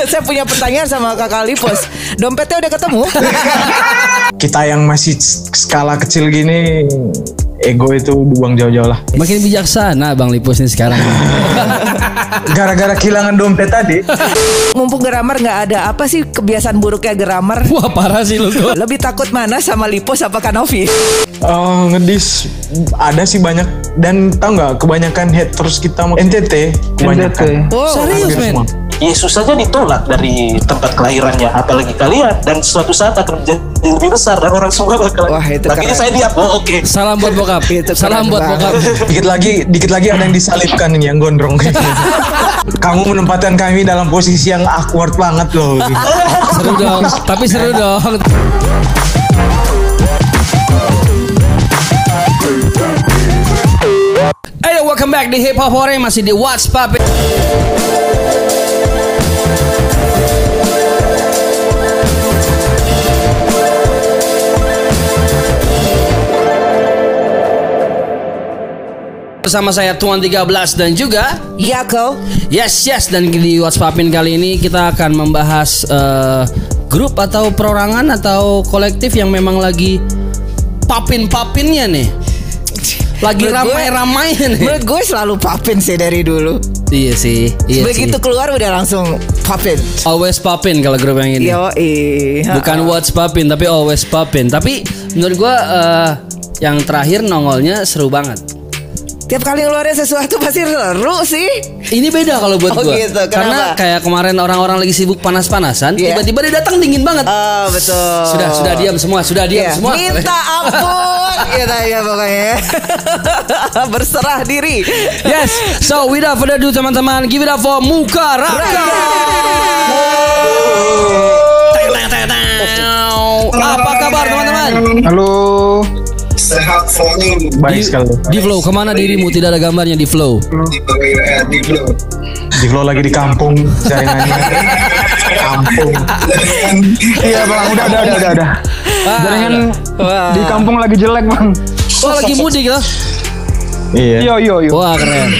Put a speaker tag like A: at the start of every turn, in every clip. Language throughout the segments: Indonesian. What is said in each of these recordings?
A: Saya punya pertanyaan sama kakak Lipos. Dompetnya udah ketemu?
B: Kita yang masih skala kecil gini ego itu buang jauh-jauh lah.
C: Makin bijaksana Bang Lipos nih sekarang.
B: Gara-gara kehilangan dompet tadi.
A: Mumpung Geramar nggak ada apa sih kebiasaan buruknya Geramar?
C: Wah parah sih lu tuh.
A: Lebih takut mana sama Lipos apa Kanovi?
B: Oh, ngedis ada sih banyak dan tau nggak kebanyakan haters kita mau NTT kebanyakan.
A: Oh,
C: Serius men?
D: Yesus saja ditolak dari tempat kelahirannya apalagi kalian dan suatu saat akan menjadi lebih besar dan orang semua bakal
A: Wah, itu keren.
D: saya diam oh oke
C: Salam buat bokap.
A: Itu
C: Salam buat bokap.
B: Dikit lagi, dikit lagi ada yang disalibkan nih yang gondrong. Kamu menempatkan kami dalam posisi yang awkward banget loh.
C: Seru dong. Tapi seru dong. Ayo welcome back di Hip Hop Hore masih di What's Poppin'. Bersama saya Tuan 13 dan juga
A: Yako.
C: Yes, yes dan di What's Poppin' kali ini kita akan membahas eh, grup atau perorangan atau kolektif yang memang lagi papin-papinnya nih. Lagi
A: gue-
C: ramai-ramainya nih.
A: Menurut gue selalu papin sih dari dulu.
C: Iya sih, iya
A: Begitu
C: sih.
A: keluar udah langsung papin.
C: Always Poppin kalau grup yang ini.
A: Yo,
C: Bukan What's Poppin tapi Always Poppin. Tapi menurut gua eh, yang terakhir nongolnya seru banget.
A: Tiap kali ngeluarin sesuatu pasti seru sih.
C: Ini beda kalau buat
A: Oh,
C: gua.
A: gitu.
C: Karena kayak kemarin orang-orang lagi sibuk panas-panasan,
A: Iya.
C: tiba-tiba dia datang dingin banget.
A: Oh betul.
C: Sudah, sudah diam semua, sudah diam
A: Iya,
C: semua.
A: Minta ampun gitu ya pokoknya. Berserah diri.
C: Yes, so without further ado teman-teman, give it up for Muka Raka. Teng. Apa kabar teman-teman?
B: Halo.
E: Sehat selalu
B: Baik sekali.
C: Di Flow, ke mana dirimu? Tidak ada gambarnya di Flow.
E: di Flow.
B: Di Flow lagi di kampung jaringannya. kampung.
F: Iya bang, udah udah udah udah. udah.
C: Ah,
F: Jaringan
A: Wah.
F: di kampung lagi jelek bang.
C: Oh lagi mudik loh.
B: Iya.
F: Yo yo yo.
C: Wah keren.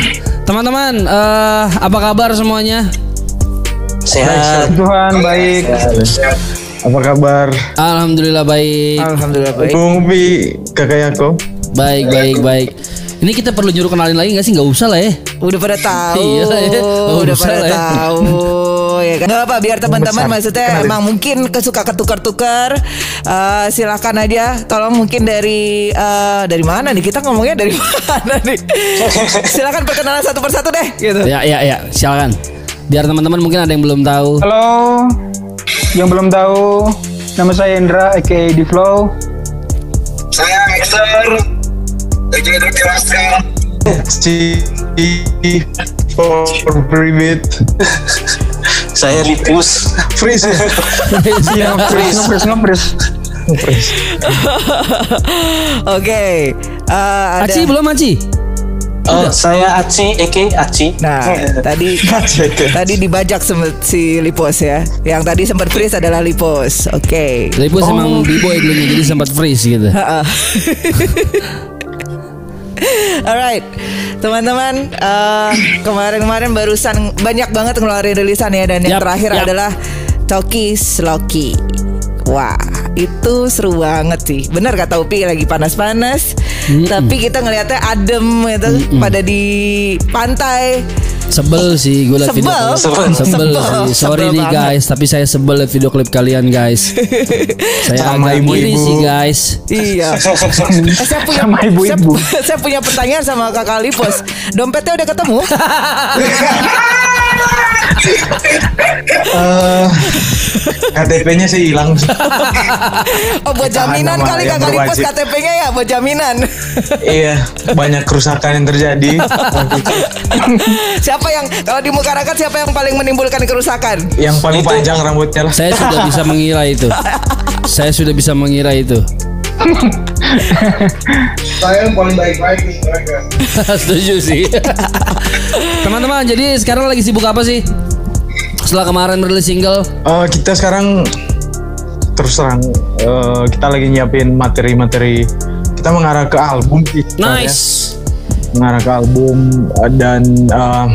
C: Teman-teman, eh, apa kabar semuanya?
D: sehat
F: Tuhan baik.
B: Apa kabar?
C: Alhamdulillah baik,
A: Alhamdulillah baik.
B: Bung Upi, kakak Yako.
C: baik, baik, baik. Ini kita perlu nyuruh kenalin lagi nggak sih? Nggak usah lah ya.
A: Udah pada tahu.
C: Iya lah ya. Oh,
A: udah pada
C: lah ya.
A: tahu. Ya kan? Gak apa biar teman-teman maksudnya emang mungkin kesuka ketukar-tukar. Eh, silakan aja. Tolong mungkin dari eh, dari mana nih? Kita ngomongnya dari mana nih? silakan perkenalan satu persatu deh. Gitu.
C: Ya, ya, ya. Silakan. Biar teman-teman mungkin ada yang belum tahu.
F: Halo. Yang belum tahu, nama saya Indra, aka di Flow.
E: saya Hector lagi terjelaskan
B: Si for private.
D: saya Lipus
B: Freeze.
F: Ngepres, ngepres, ngepres.
A: Oke. Eh, ada.
C: Aci belum Aci?
D: Oh, saya Aci Eke Aci
A: Nah, tadi tadi dibajak si Lipos ya. Yang tadi sempat freeze adalah Lipos. Oke.
C: Lipus emang b-boy dulunya jadi sempat freeze gitu.
A: Alright, teman-teman, eh, kemarin-kemarin barusan banyak banget ngeluarin rilisan ya dan yang
C: Yap,
A: terakhir
C: yap.
A: adalah Toki Sloki. Wah, itu seru banget sih. Bener kata Upi lagi panas-panas, tapi kita ngelihatnya adem gitu pada di pantai.
C: Sebel sih gue liat video
A: Sebel?
C: klip.
A: Sebel.
C: Sebel
A: Sebel.
C: sih. Sorry
A: Sebel
C: nih
A: banget.
C: guys, tapi saya sebel liat video klip kalian guys. saya
B: Sama
C: agak
B: ibu-ibu.
C: iri sih guys.
A: Iya. Eh, saya punya
F: Sama ibu-ibu.
A: Saya, saya punya pertanyaan sama Kakak Lipos. Dompetnya udah ketemu?
B: Eh, KTP-nya sih hilang.
A: Oh buat jaminan kali Kakak Lipos. KTP-nya ya buat jaminan.
B: iya, banyak kerusakan yang terjadi.
A: siapa yang kalau di muka rakyat siapa yang paling menimbulkan kerusakan?
B: Yang paling panjang rambutnya lah.
C: Saya sudah bisa mengira itu. Saya sudah bisa mengira itu.
E: saya yang paling baik-baik nih mereka
C: Setuju sih. Teman-teman, jadi sekarang lagi sibuk apa sih? Setelah kemarin merilis single,
B: Eh, kita sekarang terus terang eh, kita lagi nyiapin materi-materi. Kita mengarah ke album sih. sebenarnya.
C: nice.
B: Mengarah ke album eh, dan eh,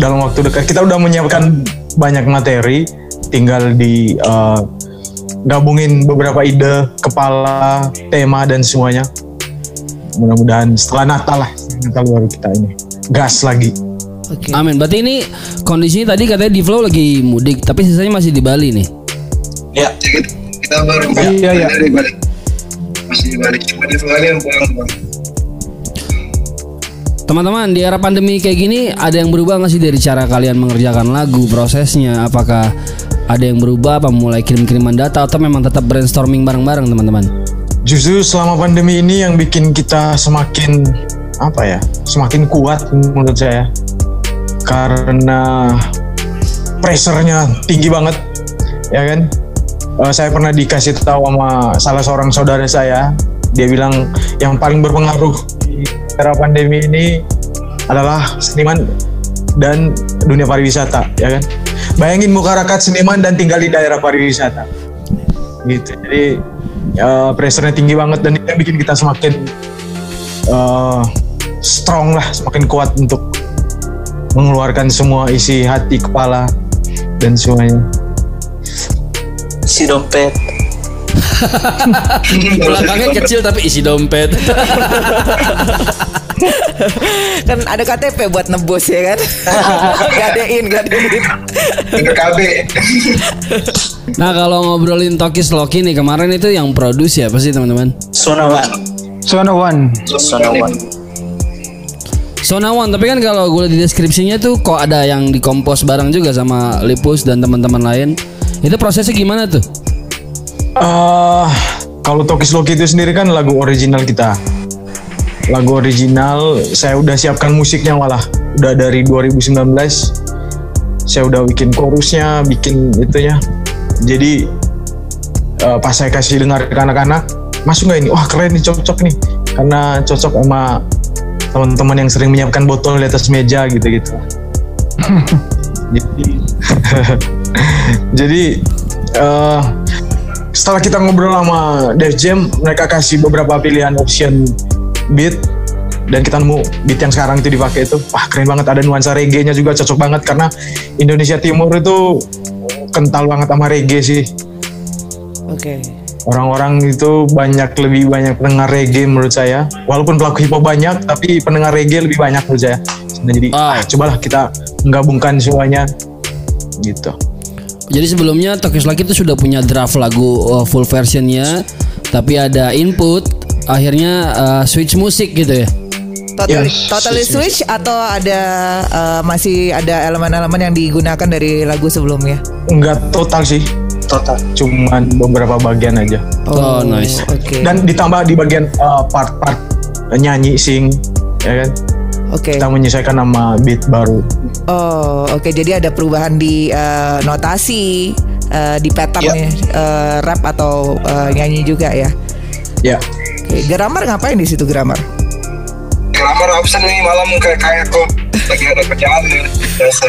B: dalam waktu dekat kita udah menyiapkan banyak materi tinggal di eh, gabungin beberapa ide kepala tema dan semuanya mudah-mudahan setelah Natal lah Natal baru kita ini gas lagi
A: Oke.
C: Amin. Berarti ini kondisinya tadi katanya di flow lagi mudik, tapi sisanya masih di Bali nih.
D: Ya,
E: Jadi kita baru
F: Iya, iya.
E: dari Bali. Masih di Bali. Cuma di Bali yang pulang pulang.
C: Teman-teman, di era pandemi kayak gini ada yang berubah nggak sih dari cara kalian mengerjakan lagu, prosesnya? Apakah ada yang berubah apa mulai kirim-kiriman data atau memang tetap brainstorming bareng-bareng teman-teman?
B: justru selama pandemi ini yang bikin kita semakin apa ya semakin kuat menurut saya karena pressure-nya tinggi banget ya kan? Eh, saya pernah dikasih tahu sama salah seorang saudara saya. Dia bilang yang paling berpengaruh di era pandemi ini adalah seniman dan dunia pariwisata ya kan? Bayangin muka rakyat seniman dan tinggal di daerah pariwisata. Gitu. Jadi uh, pressure-nya tinggi banget dan itu bikin kita semakin eh, strong lah semakin kuat untuk mengeluarkan semua isi hati kepala dan semuanya
D: si dompet.
C: Belakangnya kecil tapi isi dompet.
A: kan ada KTP buat nebus ya kan? gadein, gadein.
E: Untuk KB.
C: nah kalau ngobrolin Tokis Loki nih kemarin itu yang produce ya pasti teman-teman.
D: Zona One.
F: Zona
C: Sona One, tapi kan kalau gue di deskripsinya tuh kok ada yang dikompos bareng juga sama Lipus dan teman-teman lain. Itu prosesnya gimana tuh?
B: Eh, kalau Tokis Loki itu sendiri kan lagu original kita. Lagu original saya udah siapkan musiknya malah udah dari 2019. Saya udah bikin chorusnya, bikin itunya. Jadi eh, pas saya kasih dengar ke anak-anak, masuk nggak ini? Wah keren nih, cocok nih. Karena cocok sama teman-teman yang sering menyiapkan botol di atas meja gitu-gitu. jadi jadi eh, setelah kita ngobrol sama Def Jam mereka kasih beberapa pilihan option beat. Dan kita nemu beat yang sekarang itu dipakai itu. Wah keren banget. Ada nuansa reggae nya juga cocok banget. Karena Indonesia Timur itu kental banget sama reggae sih.
A: Oke.
B: Orang-orang itu banyak lebih banyak pendengar reggae menurut saya walaupun pelaku hip hop banyak tapi pendengar reggae lebih banyak menurut saya Nah, jadi
C: Ah.
B: ah, cobalah kita menggabungkan semuanya gitu
C: Jadi sebelumnya Tokis Loki itu sudah punya draft lagu uh, full versionnya, tapi ada input, akhirnya uh, switch musik gitu ya.
A: Totally,
B: Yes,
A: totally
B: yes, yes.
A: switch atau ada eh, masih ada elemen-elemen yang digunakan dari lagu sebelumnya?
B: nggak total sih
D: Total.
B: cuman beberapa bagian aja
C: Oh, nice.
A: Oke.
B: dan ditambah di bagian uh, part-part nyanyi sing ya kan
A: Oke.
B: kita menyesuaikan nama beat baru
A: Oh, oke. Jadi ada perubahan di eh, notasi, eh, di pattern eh, rap atau eh, nyanyi juga ya.
B: ya
A: Oke. Grammar ngapain di situ grammar?
E: Grammar absen nih malam kayak kayak kok lagi ada kerjaan nih. Biasa.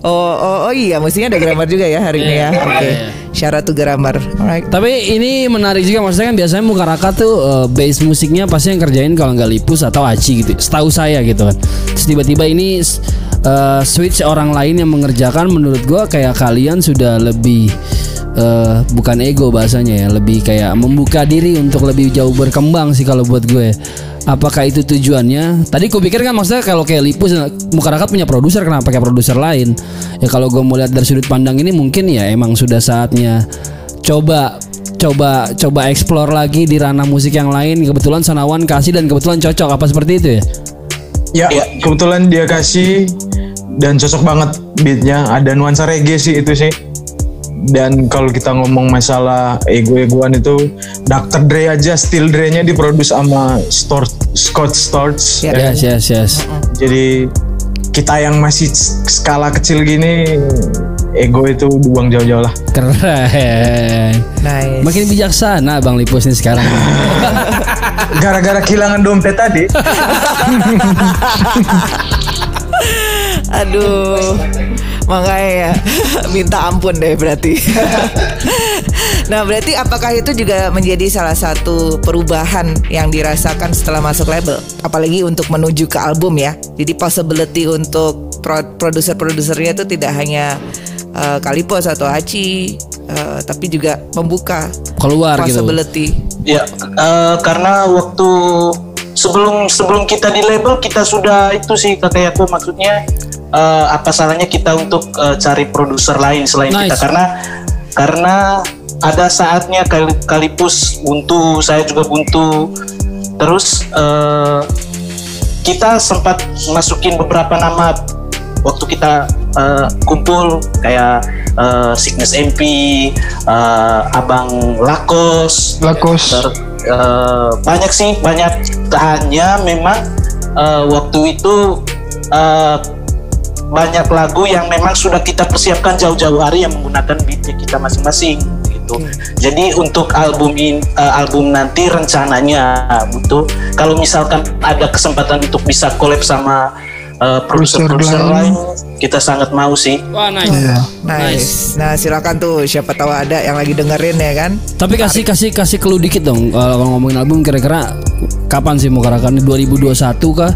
A: Oh, oh, oh iya, mestinya ada grammar juga ya hari ini ya. Oke. Syarat tuh grammar. Alright.
C: Tapi ini menarik juga maksudnya kan biasanya muka raka tuh uh, bass musiknya pasti yang kerjain kalau nggak Lipus atau Aci gitu. Setahu saya gitu kan. Terus tiba-tiba ini uh, switch orang lain yang mengerjakan menurut gua kayak kalian sudah lebih uh, bukan ego bahasanya ya, lebih kayak membuka diri untuk lebih jauh berkembang sih kalau buat gue. Apakah itu tujuannya? Tadi ku pikir kan maksudnya kalau kayak Lipus muka rakat punya produser kenapa pakai produser lain? Ya kalau gue mau lihat dari sudut pandang ini mungkin ya emang sudah saatnya coba coba coba explore lagi di ranah musik yang lain kebetulan Sonawan kasih dan kebetulan cocok apa seperti itu ya
B: ya
D: Iya.
B: kebetulan dia kasih dan cocok banget beatnya ada nuansa reggae sih itu sih dan kalau kita ngomong masalah ego-egoan itu Dr. Dre aja Still Dre-nya diproduksi sama Stort, Scott Storch kan?
C: yes yes yes
B: Jadi kita yang masih skala kecil gini ego itu dibuang jauh-jauh lah.
C: keren
A: Nice.
C: makin bijaksana Bang Lipus nih sekarang
B: Gara-gara kehilangan dompet tadi,
A: Aduh. Makanya ya minta ampun deh berarti. nah, berarti apakah itu juga menjadi salah satu perubahan yang dirasakan setelah masuk label? Apalagi untuk menuju ke album ya. Jadi possibility untuk pro- produser-produsernya itu tidak hanya eh, Kalipos atau Hachi, eh, tapi juga membuka
C: Keluar gitu.
A: possibility.
D: Ya, eh, karena waktu sebelum sebelum kita di label kita sudah itu sih kata aku maksudnya eh, apa salahnya kita untuk eh, cari produser lain selain
C: Nice.
D: kita karena karena ada saatnya kali kalipus buntu saya juga buntu. Terus eh, kita sempat masukin beberapa nama waktu kita eh, kumpul. Kayak eh, Sickness MP, eh, Abang Lakos,
F: Lakos.
D: Ter- eh, banyak sih banyak. Hanya memang eh, waktu itu eh, banyak lagu yang memang sudah kita persiapkan jauh-jauh hari yang menggunakan beatnya kita masing-masing gitu. Jadi untuk album in, eh, album nanti rencananya butuh kalau misalkan ada kesempatan untuk bisa collab sama eh, produser-produser
F: Produser
D: lain, kita sangat mau sih.
C: Wah nice.
F: Iya.
A: Nice. Nah silakan tuh siapa tahu ada yang lagi dengerin ya kan.
C: Tapi kasih kasih kasih clue dikit dong kalau kalau ngomongin album kira-kira kapan sih mau karakan 2021 kah?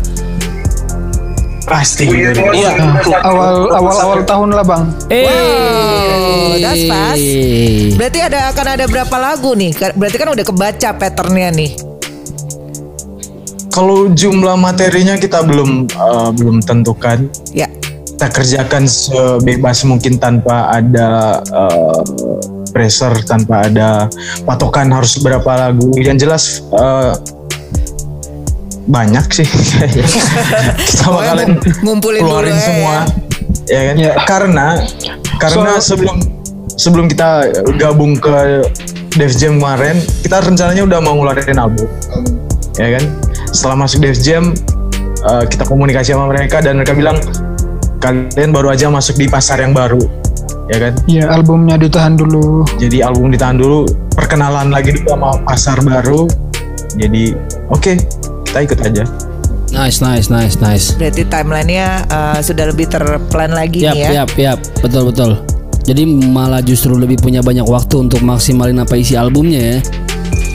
B: Pasti
E: Iya.
D: Iya.
F: Awal awal awal tahun lah bang.
C: Eh,
A: Wow, that's fast. Berarti ada akan ada berapa lagu nih? Berarti kan udah kebaca patternnya nih.
B: Kalau jumlah materinya kita belum eh, belum tentukan.
A: Ya.
B: Kita kerjakan sebebas mungkin tanpa ada eh, pressure, tanpa ada patokan harus berapa lagu. Yang jelas eh, banyak sih. kita
A: Pokoknya ngum- ngumpulin dulu
B: keluarin
A: ya,
B: semua. Ya kan? Karena karena
F: So-
B: sebelum sebelum kita gabung ke Def Jam kemarin, kita rencananya udah mau ngeluarin album. Ya kan? Setelah masuk Def Jam, eh, kita komunikasi sama mereka dan mereka bilang kalian baru aja masuk di pasar yang baru. Ya kan?
F: Iya albumnya ditahan dulu.
B: Jadi album ditahan dulu, perkenalan lagi dulu sama pasar baru. Jadi oke, kita ikut aja.
C: Nice nice nice nice.
A: Berarti timelinenya uh, sudah lebih terplan lagi
C: Yap
A: nih ya.
C: yap yap betul betul. Jadi malah justru lebih punya banyak waktu untuk maksimalin apa isi albumnya ya.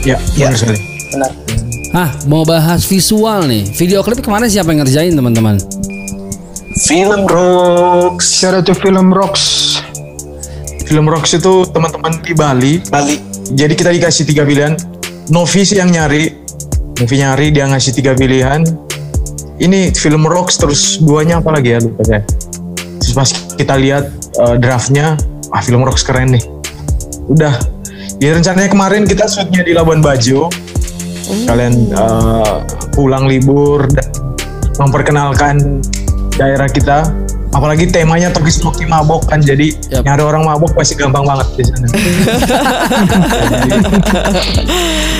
B: Ya, benar sekali.
D: Benar.
C: Hah, mau bahas visual nih. Video klip ke mana siapa yang ngerjain teman-teman?
D: Film Rocks
F: Shout out to Film Rocks.
B: Film Rocks itu teman-teman di Bali.
D: Bali.
B: Jadi kita dikasih tiga pilihan. Novi sih yang nyari. Novi nyari dia ngasih tiga pilihan. Ini film Rocks terus duanya apa lagi ya lupa saya. Terus pas kita lihat eh, draftnya, ah film Rocks keren nih. Udah. Ya rencananya kemarin kita shootnya di Labuan Bajo. Kalian eh, pulang libur dan memperkenalkan daerah kita. Apalagi temanya Tokis Moki mabok kan, jadi
C: Yap.
B: nyari orang mabok pasti gampang banget di sana.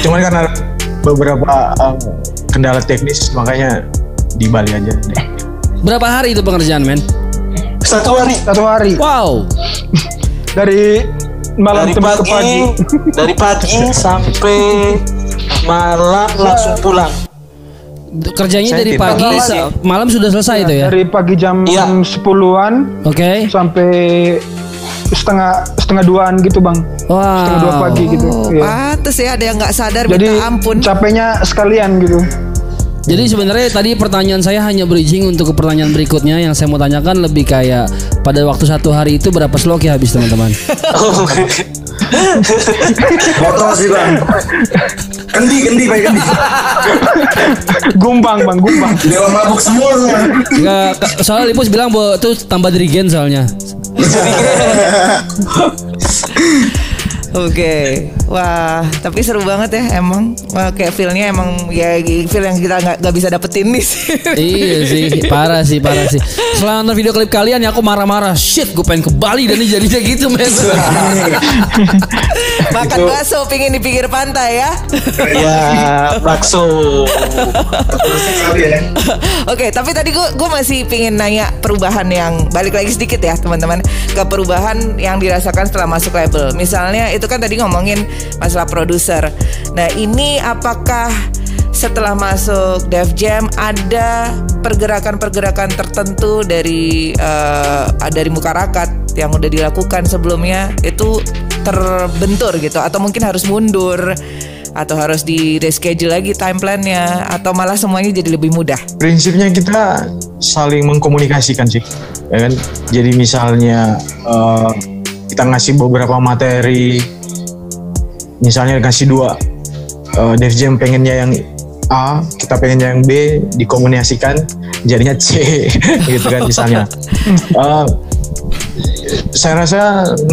B: Cuman karena beberapa uh, kendala teknis makanya di Bali aja deh.
C: Berapa hari itu pengerjaan men?
D: Satu hari
F: Satu hari
C: Wow.
F: dari malam
D: dari
F: tebak ke
D: pagi,
F: pagi.
D: dari pagi sampai malam langsung pulang.
C: Kerjanya
B: Saya
C: dari pagi malam sudah selesai itu ya.
F: Dari pagi jam
D: Iya.
F: 10-an
C: Oke.
F: sampai setengah setengah duaan gitu bang. Setengah dua
C: Wow.
F: pagi gitu.
A: Oh,
F: Iya.
A: pantes ya ada yang nggak sadar
F: Jadi
A: minta ampun.
F: capeknya sekalian gitu.
C: Jadi sebenarnya tadi pertanyaan saya hanya bridging untuk ke pertanyaan berikutnya yang saya mau tanyakan lebih kayak pada waktu satu hari itu berapa sloki habis teman-teman?
E: Botol sih bang. Kendi, kendi, baik kendi.
F: Gumbang bang, gumbang.
E: Dewa mabuk semua.
C: Enggak, soalnya Lipus bilang bahwa itu tambah dirigen soalnya. Jadi gini.
A: Oke, wah, tapi seru banget ya emang. Wah, kayak feelnya emang ya feel yang kita nggak nggak bisa dapetin nih. sih.
C: iya sih, parah sih, parah sih. Setelah nonton video klip kalian ya aku marah-marah. Shit, gue pengen ke Bali dan ini jadinya gitu men.
A: Makan bakso pingin di pinggir pantai ya.
D: ya bakso.
E: Ya.
A: Oke, tapi tadi gue gue masih pingin nanya perubahan yang balik lagi sedikit ya teman-teman ke perubahan yang dirasakan setelah masuk label. Misalnya itu kan tadi ngomongin masalah produser. Nah ini apakah setelah masuk Def Jam ada pergerakan-pergerakan tertentu dari eh, dari muka rakat yang udah dilakukan sebelumnya itu terbentur gitu atau mungkin harus mundur Atau harus di reschedule lagi time plan-nya atau malah semuanya jadi lebih mudah?
B: prinsipnya kita saling mengkomunikasikan sih ya kan jadi misalnya eh, kita ngasih beberapa materi. Misalnya kasih dua. Eh, Dev Jam pengennya yang A kita pengennya yang B dikomunikasikan jadinya C gitu kan misalnya. Eh, saya rasa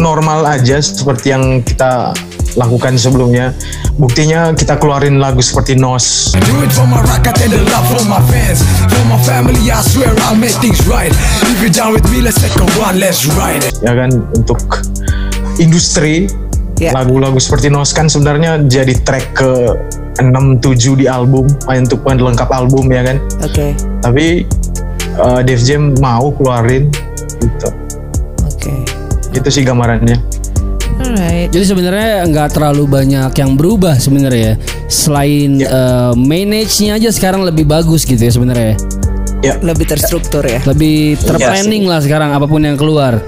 B: normal aja seperti yang kita lakukan sebelumnya. Buktinya kita keluarin lagu seperti Nos. Ya kan untuk industri
A: Ya.
B: lagu-lagu seperti Nos kan sebenarnya jadi track ke 6 7 di album main untuk lengkap album ya kan?
A: Oke,
B: tapi uh, Def Jam mau keluarin gitu.
A: Oke.
B: itu sih gambarannya
A: Alright.
C: Jadi sebenarnya nggak terlalu banyak yang berubah sebenarnya ya. Selain eh, manage-nya aja sekarang lebih bagus gitu ya sebenarnya. ya.
B: ya
A: Lebih terstruktur ya.
C: Lebih terplanning lah sekarang apa pun yang keluar.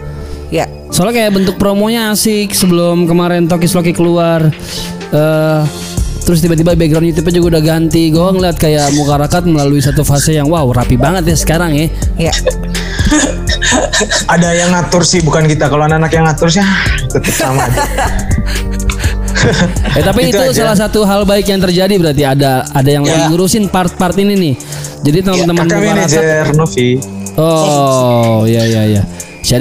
A: Ya.
C: Soalnya kayak bentuk promonya asik sebelum kemarin Tokis Loki keluar. eh terus tiba-tiba background YouTube-nya juga udah ganti. Gue ngeliat kayak muka rakat melalui satu fase yang wow rapi banget ya sekarang ya.
A: Ya.
B: ada yang ngatur sih bukan kita kalau anak-anak yang ngatur sih ah, tetap sama aja
C: Eh tapi itu,
B: Itu aja.
C: salah satu hal baik yang terjadi berarti ada ada yang lagi
D: Ya.
C: ngurusin part-part ini nih. Jadi teman-teman
B: kakak
C: muka rakat
B: manajer Novi
C: Oh, ya ya ya.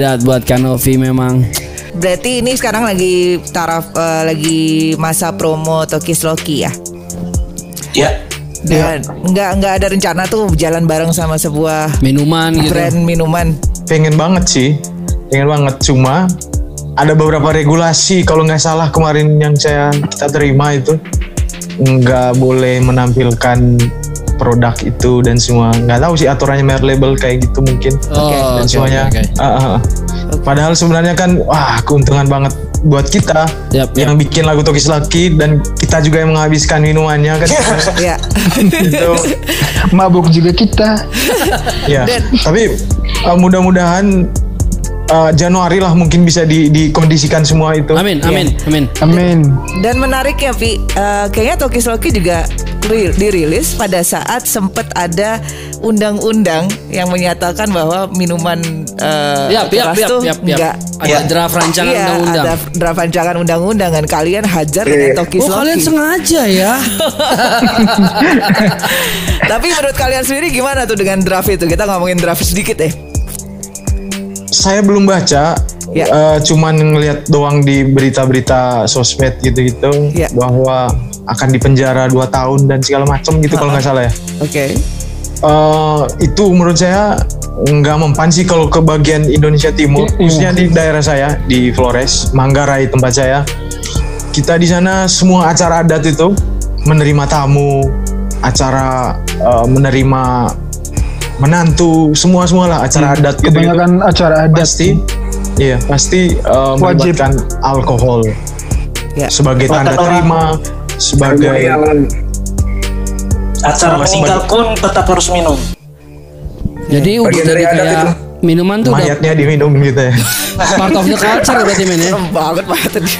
C: Out buat Kanovi memang.
A: Berarti ini sekarang lagi taraf eh, lagi masa promo Tokis Loki ya.
D: Ya.
A: Dan nggak nggak ada rencana tuh jalan bareng sama sebuah
C: Minuman gitu.
A: brand minuman.
B: Pengen banget sih. Pengen banget. Cuma ada beberapa regulasi kalau nggak salah kemarin yang saya kita terima itu. Nggak boleh menampilkan produk itu dan semua. Nggak tahu sih aturannya merek label kayak gitu mungkin.
C: Oh,
B: dan
C: oke,
B: semuanya.
C: oke, oke.
B: Ah, ah, ah. padahal sebenarnya kan wah keuntungan banget buat kita
C: Yap,
B: yang bikin lagu Tokis Lucky dan kita juga yang menghabiskan minumannya kan?
A: Ya.
B: gitu
F: Mabuk juga kita.
B: ya
A: Dan-
B: tapi uh, mudah-mudahan uh, Januari lah mungkin bisa di dikondisikan semua itu
C: Amin, amin, amin.
F: Amin.
A: Dan menariknya Vi, eh, kayaknya Tokis Loki juga ri- dirilis pada saat sempat ada undang-undang yang menyatakan bahwa minuman eh,
C: Ya,
A: keras
C: yap, yap,
A: tuh
C: yap, yap.
A: nggak
C: Ada
D: Ya.
C: draft rancangan
A: Iya,
C: undang-undang.
A: ada draft rancangan undang-undang kan kalian hajar dengan Tokis
C: Oh, kalian sengaja ya.
A: Tapi menurut kalian sendiri gimana tuh dengan draft itu? Kita ngomongin draft sedikit deh.
B: Saya belum baca
A: Ya.
B: uh, cuman ngelihat doang di berita-berita sosmed gitu-gitu
A: Ya.
B: bahwa akan dipenjara 2 tahun dan segala macam gitu kalau nggak salah ya
A: Oke.
B: Eh, itu menurut saya nggak mempan sih kalau ke bagian Indonesia Timur, khususnya di daerah saya di Flores, Manggarai tempat saya. Kita di sana semua acara adat itu menerima tamu, acara eh, menerima menantu, semua semualah acara adat gitu.
F: Kebanyakan acara adat.
B: pasti, iya pasti
F: Wajib.
B: melibatkan alkohol
A: Ya.
B: sebagai tanda terima, sebagai
D: Acara
B: Oh,
D: meninggal pun tetap harus minum.
C: Jadi udah
E: Bagian
C: jadi
E: dari adat
C: kayak
E: itu.
C: minuman tuh udah
B: mayatnya diminum gitu ya.
C: part of the culture berarti men ya.
A: Banget tadi.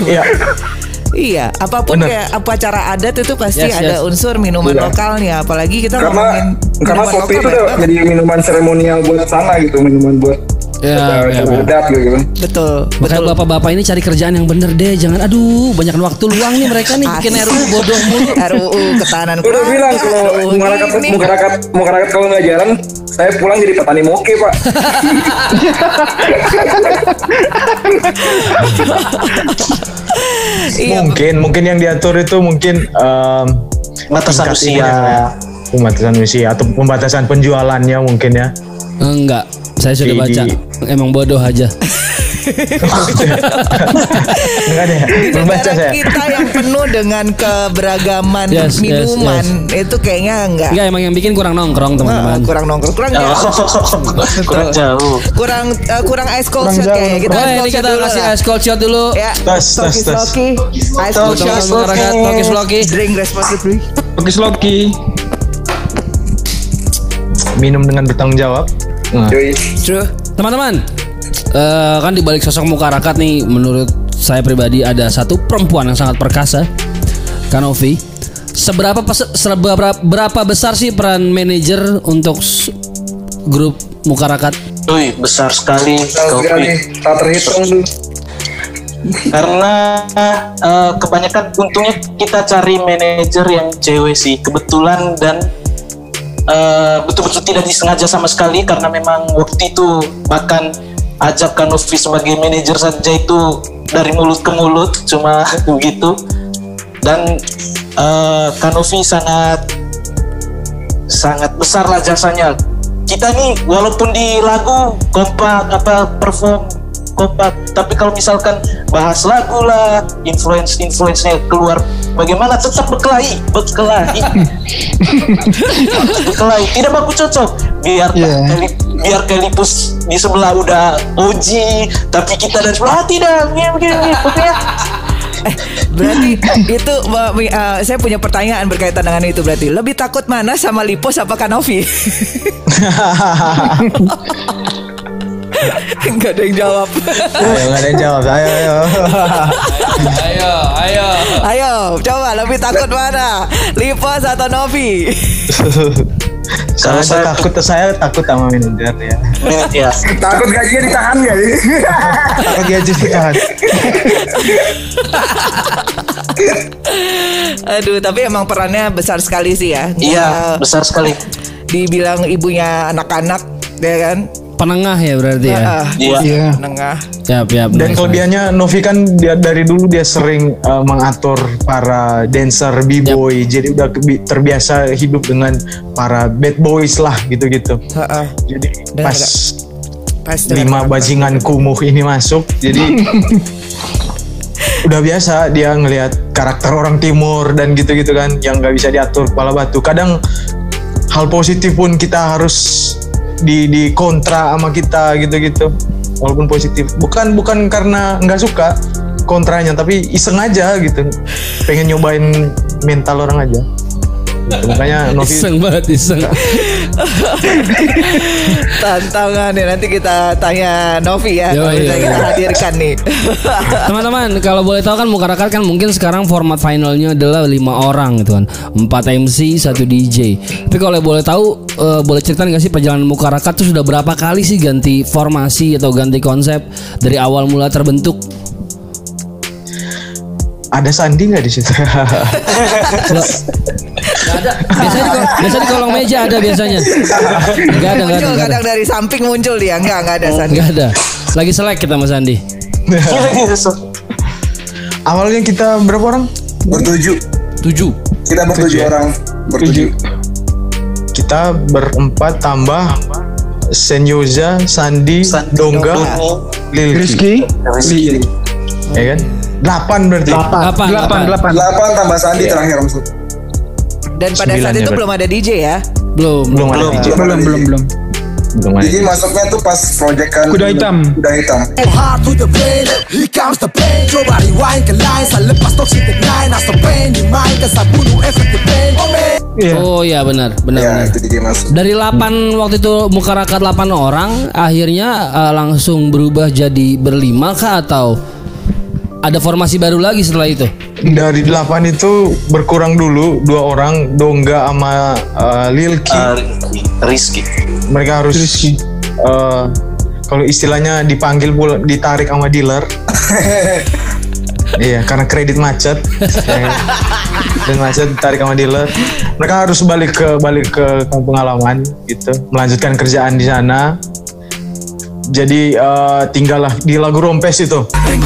B: Iya.
A: Apa pun
B: Bener.
A: kayak apa acara adat itu pasti
C: Yes,
A: ada
C: yes.
A: unsur minuman
E: Iya.
A: lokalnya. Apalagi kita
E: karena
A: ngomongin
E: karena kopi itu udah jadi minuman seremonial buat sana gitu minuman buat
C: Ya, ya, ya.
E: gitu
A: Betul,
C: Makanya
A: betul.
C: bapak-bapak ini cari kerjaan yang bener deh Jangan aduh banyak waktu luang nih mereka nih Bikin. RUU bodoh mulu
A: RUU ketahanan
E: Gua udah bilang
A: keluarga,
E: kalau masyarakat masyarakat masyarakat kalau nggak jalan saya pulang jadi petani moke pak
A: Iya,
B: mungkin mungkin yang diatur itu mungkin em,
D: Batasan usia.
B: ya. pembatasan usia atau pembatasan penjualannya mungkin ya
C: Enggak Saya sudah
B: Di-
C: baca
B: di-
C: Emang bodoh aja
B: enggak deh belum baca saya
A: kita yang penuh dengan keberagaman
C: Yes, yes,
A: minuman itu kayaknya enggak
C: Enggak emang yang bikin kurang nongkrong teman-teman
A: kurang nongkrong, kurang
D: Oh,
A: jauh.
D: kurang jauh.
A: kurang eh, kurang ice cold
F: Kurang
A: shot kayaknya. Kita
C: Oh
A: ice
C: ini
A: cold shot
C: kita
A: dulu
C: kasih
A: lah.
C: ice cold shot dulu
A: Ya,
B: Tes, tes, tes.
A: Loki, ice cold shot.
C: Tokis Loki
A: Drink responsibly.
F: Tokis Loki.
B: minum dengan bertanggung jawab nah.
C: Teman-teman eh, Kan di balik sosok muka rakat nih Menurut saya pribadi ada satu perempuan yang sangat perkasa Kanovi Seberapa seberapa berapa besar sih peran manajer untuk grup Mukarakat?
D: Wih, besar sekali
E: Sekali,
D: Kopi.
E: tak terhitung.
D: Karena eh, kebanyakan untungnya kita cari manajer yang cewek sih kebetulan dan eh, betul-betul tidak disengaja sama sekali karena memang waktu itu bahkan ajak Kanovi sebagai manajer saja itu dari mulut ke mulut cuma begitu. Dan eh, Kanovi sangat sangat besar lah jasanya. Kita nih walaupun di lagu kompak apa perform kompak tapi kalau misalkan bahas lagu lah influence influence nya keluar bagaimana tetap berkelahi berkelahi berkelahi tidak baku cocok biar
F: Iya.
D: Keli- biar Kelipus di sebelah udah Oji tapi kita dari sebelah ah, tidak begini begini begini." pokoknya
A: Berarti itu uh, saya punya pertanyaan berkaitan dengan itu berarti. Lebih takut mana sama Lipos apa Kanovi? Enggak ada yang jawab.
B: Ayo nggak ada yang jawab. Ayo ayo.
C: Ayo, ayo.
A: Ayo, coba lebih takut mana? Lipos atau Novi?
B: Kalau saya takut saya takut sama manajer ya.
D: ya
E: Takut gajinya ditahan gak sih?
B: Takut gaji kan.
A: Aduh, tapi emang perannya besar sekali sih ya.
D: iya besar sekali
A: dibilang ibunya anak-anak, ya kan?
C: Penengah ya berarti ya.
A: Ah,
D: Iya.
F: Iya.
A: Menengah.
C: Siap, siap.
B: Dan
C: Nice, nice.
B: kelebihannya Novi kan dia dari dulu dia sering uh, mengatur para dancer b-boy, jadi udah terbiasa hidup dengan para bad boys lah gitu-gitu.
A: Heeh.
B: Jadi
A: Dan
B: pas
A: Pas dengan
B: lima bajingan kumuh ini masuk, jadi udah biasa dia ngelihat karakter orang timur dan gitu-gitu kan yang nggak bisa diatur kepala batu. Kadang hal positif pun kita harus di di kontra sama kita gitu-gitu. Walaupun positif. Bukan bukan karena nggak suka kontranya tapi iseng aja gitu. Pengen nyobain mental orang aja. Makanya Novi
C: Iseng banget, iseng.
A: tantangan ya nanti kita tanya Novi ya
C: Yo,
A: kalau
C: iya, iya.
A: kita hadirkan nih
C: Teman-teman, kalau boleh tahu kan Mukarakat kan mungkin sekarang format finalnya adalah lima orang gitu kan, empat MC, satu DJ. Tapi kalau boleh tahu, eh, boleh cerita nggak sih perjalanan Mukarakat tuh sudah berapa kali sih ganti formasi atau ganti konsep dari awal mula terbentuk?
B: ada Sandi nggak di situ
C: Gak ada. Biasanya di, biasanya di kolong meja ada biasanya. Gak ada, gak ada,
A: muncul
C: gak ada.
A: kadang dari samping muncul dia enggak enggak ada Sandi
C: Gak ada. Lagi selek kita Mas Andi.
B: awalnya kita berapa orang
E: Bertujuh.
C: Tujuh.
E: Kita bertujuh
B: Tujuh ya?
E: orang. Bertujuh.
B: kita berempat tambah Senyoza, Sandi,
D: Sandi,
B: Dongga, Lilki,
F: Rizky.
B: ya kan? Delapan berarti.
F: Delapan.
C: Delapan,
F: Delapan.
C: delapan.
F: Delapan.
E: Tambah Sandi
B: Iya.
E: terakhir maksud.
A: Dan pada saat itu belum ada DJ ya
C: Belum.
B: Belum ada
D: Belum.
B: DJ.
F: Belum, belum, belum.
B: Belum ada
E: Jadi
B: DJ.
E: masuknya tuh pas proyekan
F: Kuda hitam.
E: Kuda hitam.
G: Here comes the pain Coba rewind ke line, saya lepas toxic nine Asal pain di mic, saya bunuh efek the pain Oh man
F: Iya.
C: Oh iya benar, benar,
E: Ya
C: benar.
E: itu DJ masuk.
C: Dari 8 waktu itu Mukarakat 8 orang akhirnya eh, langsung berubah jadi berlima kah atau ada formasi baru lagi setelah itu?
B: Dari delapan itu berkurang dulu dua orang Dongga sama uh, Lilki.
D: Eh, Rizky
B: Mereka harus uh, kalau istilahnya dipanggil pula ditarik sama dealer. iya, karena kredit macet. Dan macet ditarik sama dealer. Mereka harus balik ke balik ke kampung halaman gitu, melanjutkan kerjaan di sana. Jadi uh, tinggallah di lagu rompes itu.
G: Eh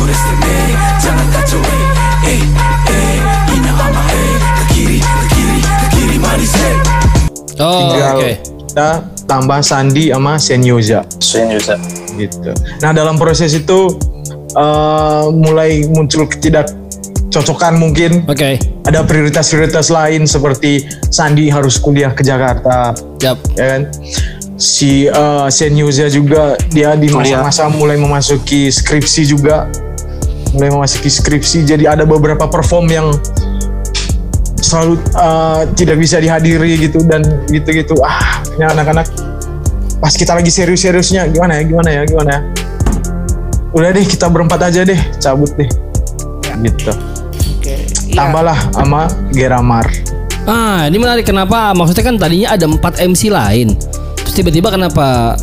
G: Eh, eh, eh eh
C: Oh, oke.
B: tinggal kita tambah Sandi sama Senyoza
D: Sen juga
B: gitu. Nah dalam proses itu eh, mulai muncul ketidakcocokan mungkin.
C: Oke.
B: Ada prioritas-prioritas lain seperti Sandi harus kuliah ke Jakarta,
C: Yap.
B: ya kan? Si eh, Senyoza juga dia di
D: Kuliah.
B: masa-masa mulai memasuki skripsi juga, mulai memasuki skripsi. Jadi ada beberapa perform yang selalu eh, tidak bisa dihadiri gitu dan gitu-gitu. Ah, ini anak-anak pas kita lagi serius-seriusnya gimana ya, gimana ya, gimana ya. Udah deh kita berempat aja deh, cabut deh. Gitu.
A: Oke. Iya.
B: Tambahlah sama Geramar.
C: Ah, ini menarik kenapa? Maksudnya kan tadinya ada 4 MC lain. Terus tiba-tiba kenapa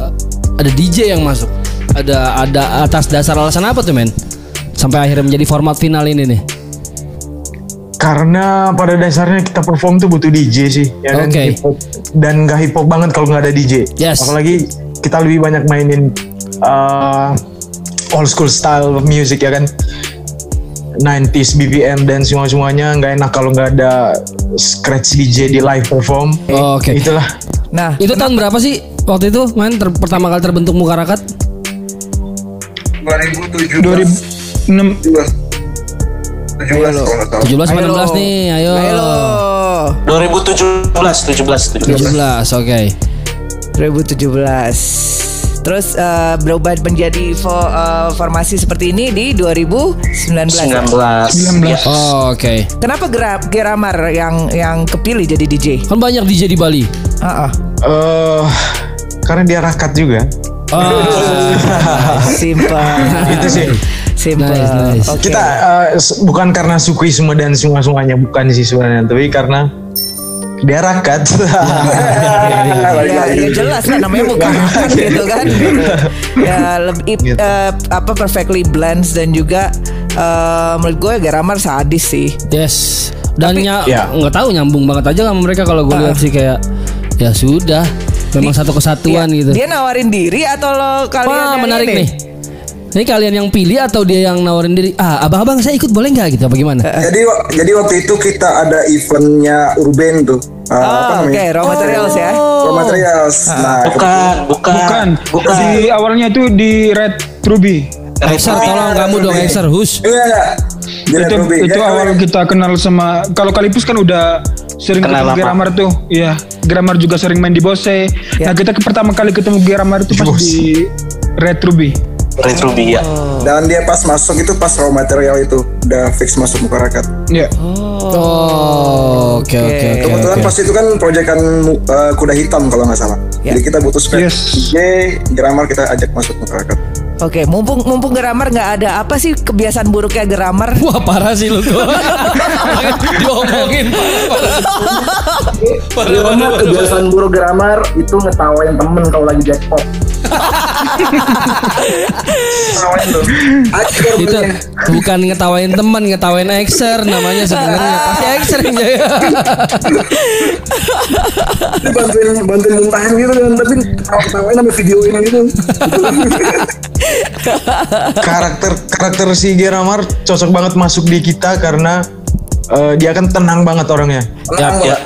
C: ada DJ yang masuk? Ada ada atas dasar alasan apa tuh, men? Sampai akhirnya menjadi format final ini nih.
B: Karena pada dasarnya kita perform tuh butuh DJ sih, ya kan?
C: Oke.
B: Hip hop. Dan gak hip hop banget kalau nggak ada DJ.
C: Yes.
B: Apalagi kita lebih banyak mainin uh, old school style of music ya kan. 90s BPM dan semua semuanya nggak enak kalau nggak ada scratch DJ di live perform.
C: Oh, oke.
B: Itulah.
A: Nah,
C: Itu tahun berapa sih waktu itu main ter- pertama kali terbentuk Mukarakat?
E: 2017
F: 2006
E: 17 kalau nggak salah
C: 17 sama
A: Ayo
C: 16 nih, ayo.
A: Ayo lo.
D: 2017 17 17
C: 17, oke.
A: 2017. Terus eh, berubah menjadi fo- eh, formasi seperti ini di 2019.
D: 19 Ya.
C: Oh, oke.
A: Kenapa Gra- Geramar yang yang kepilih jadi DJ?
C: Kan banyak DJ di Bali.
A: Ah, ah.
B: eh karena dia rakat juga.
C: Oh,
A: simple.
B: Itu sih.
A: Simple.
C: Nice, nice.
A: Oke.
B: Kita eh, s- bukan karena sukuisme dan semua semuanya bukan sih sebenarnya, tapi karena dia rakat.
A: ya, ya jelas lah namanya bukan makan gitu kan ya lebih
B: Gitu.
A: eh, apa perfectly blends dan juga eh, menurut gue Geramar sadis sih
C: yes. Dan nya
B: Ya.
C: nggak tahu nyambung banget aja sama mereka kalau gue lihat sih kayak ya sudah, memang satu kesatuan
A: Iya.
C: gitu.
A: dia nawarin diri atau lo kalian
C: Wah, menarik
A: ini?
C: nih. Ini kalian yang pilih atau dia yang nawarin diri? Ah, abang-abang saya ikut boleh nggak gitu? Apa gimana?
H: Jadi jadi waktu itu kita ada eventnya Urban tuh. Uh, apa
A: Oh, oke,
H: namanya?
A: raw materials ya.
H: Raw materials. Nah,
D: Bukan, bukan.
F: Bukan. Di awalnya itu di Red Ruby.
C: Exer, tolong kamu dong Exer, hus.
H: Iya, iya. Di Red
F: itu
H: Ruby.
F: itu awal kita kenal sama kalau Kalipus kan udah sering
D: Kenal
F: ketemu
D: lama.
F: Geramar tuh. Iya, Geramar juga sering main di Bose.
A: Ya.
F: Nah, kita ke- pertama kali ketemu Geramar itu pas di Red Ruby.
D: Red Ruby ya.
H: Dan dia pas masuk itu pas raw material itu udah fix masuk masyarakat.
F: Iya.
C: Oh, oke oke oke.
H: Kebetulan pas itu kan proyekan uh, kuda hitam kalau nggak salah.
A: Ya.
H: Jadi kita butuh spek
F: Yes.
H: DJ, grammar kita ajak masuk masyarakat.
A: Oke, mumpung mumpung Geramar nggak ada apa sih kebiasaan buruknya Geramar?
C: Wah parah sih lu tuh. Diomongin parah.
H: Karena kebiasaan buruk grammar itu ngetawain temen kalau lagi jackpot.
C: Itu bukan ngetawain teman, ngetawain Exer namanya sebenarnya. Pasti Exer yang
H: bantuin bantuin muntahin gitu kan tapi ketawain sampai videoin gitu.
B: karakter karakter si Geramar cocok banget masuk di kita karena eh, dia kan tenang banget orangnya.
H: Tenang
D: Ya, ya.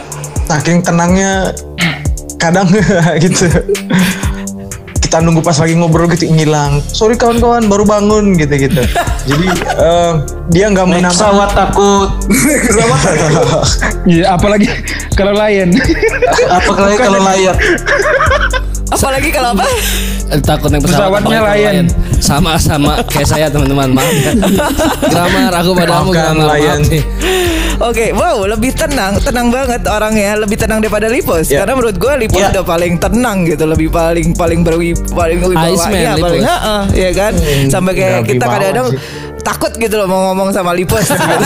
B: Saking tenangnya kadang gitu. Kita nunggu pas lagi ngobrol gitu ngilang. Sorry kawan-kawan baru bangun gitu-gitu. Jadi eh, dia nggak
D: Naik
B: menambah
D: pesawat takut.
F: Iya, apalagi kalau lain.
D: Apa kali kalau layar?
A: Apalagi kalau apa?
C: Takut naik pesawat.
F: Pesawatnya
C: apalagi
F: Lion.
C: Sama sama kayak saya teman-teman. Maaf ya. Gramar aku padamu Gramar.
B: Lion.
C: Maaf
A: Oke, wow, lebih tenang, tenang banget orangnya, lebih tenang daripada Lipos.
B: Ya.
A: Karena menurut gue Lipos
D: Ya.
A: udah paling tenang gitu, lebih paling paling berwi paling wibawa, iya, paling
C: Lipos.
A: heeh, ya kan. Sampai kayak kita kadang-kadang. Takut gitu loh mau ngomong sama Lipos. gitu.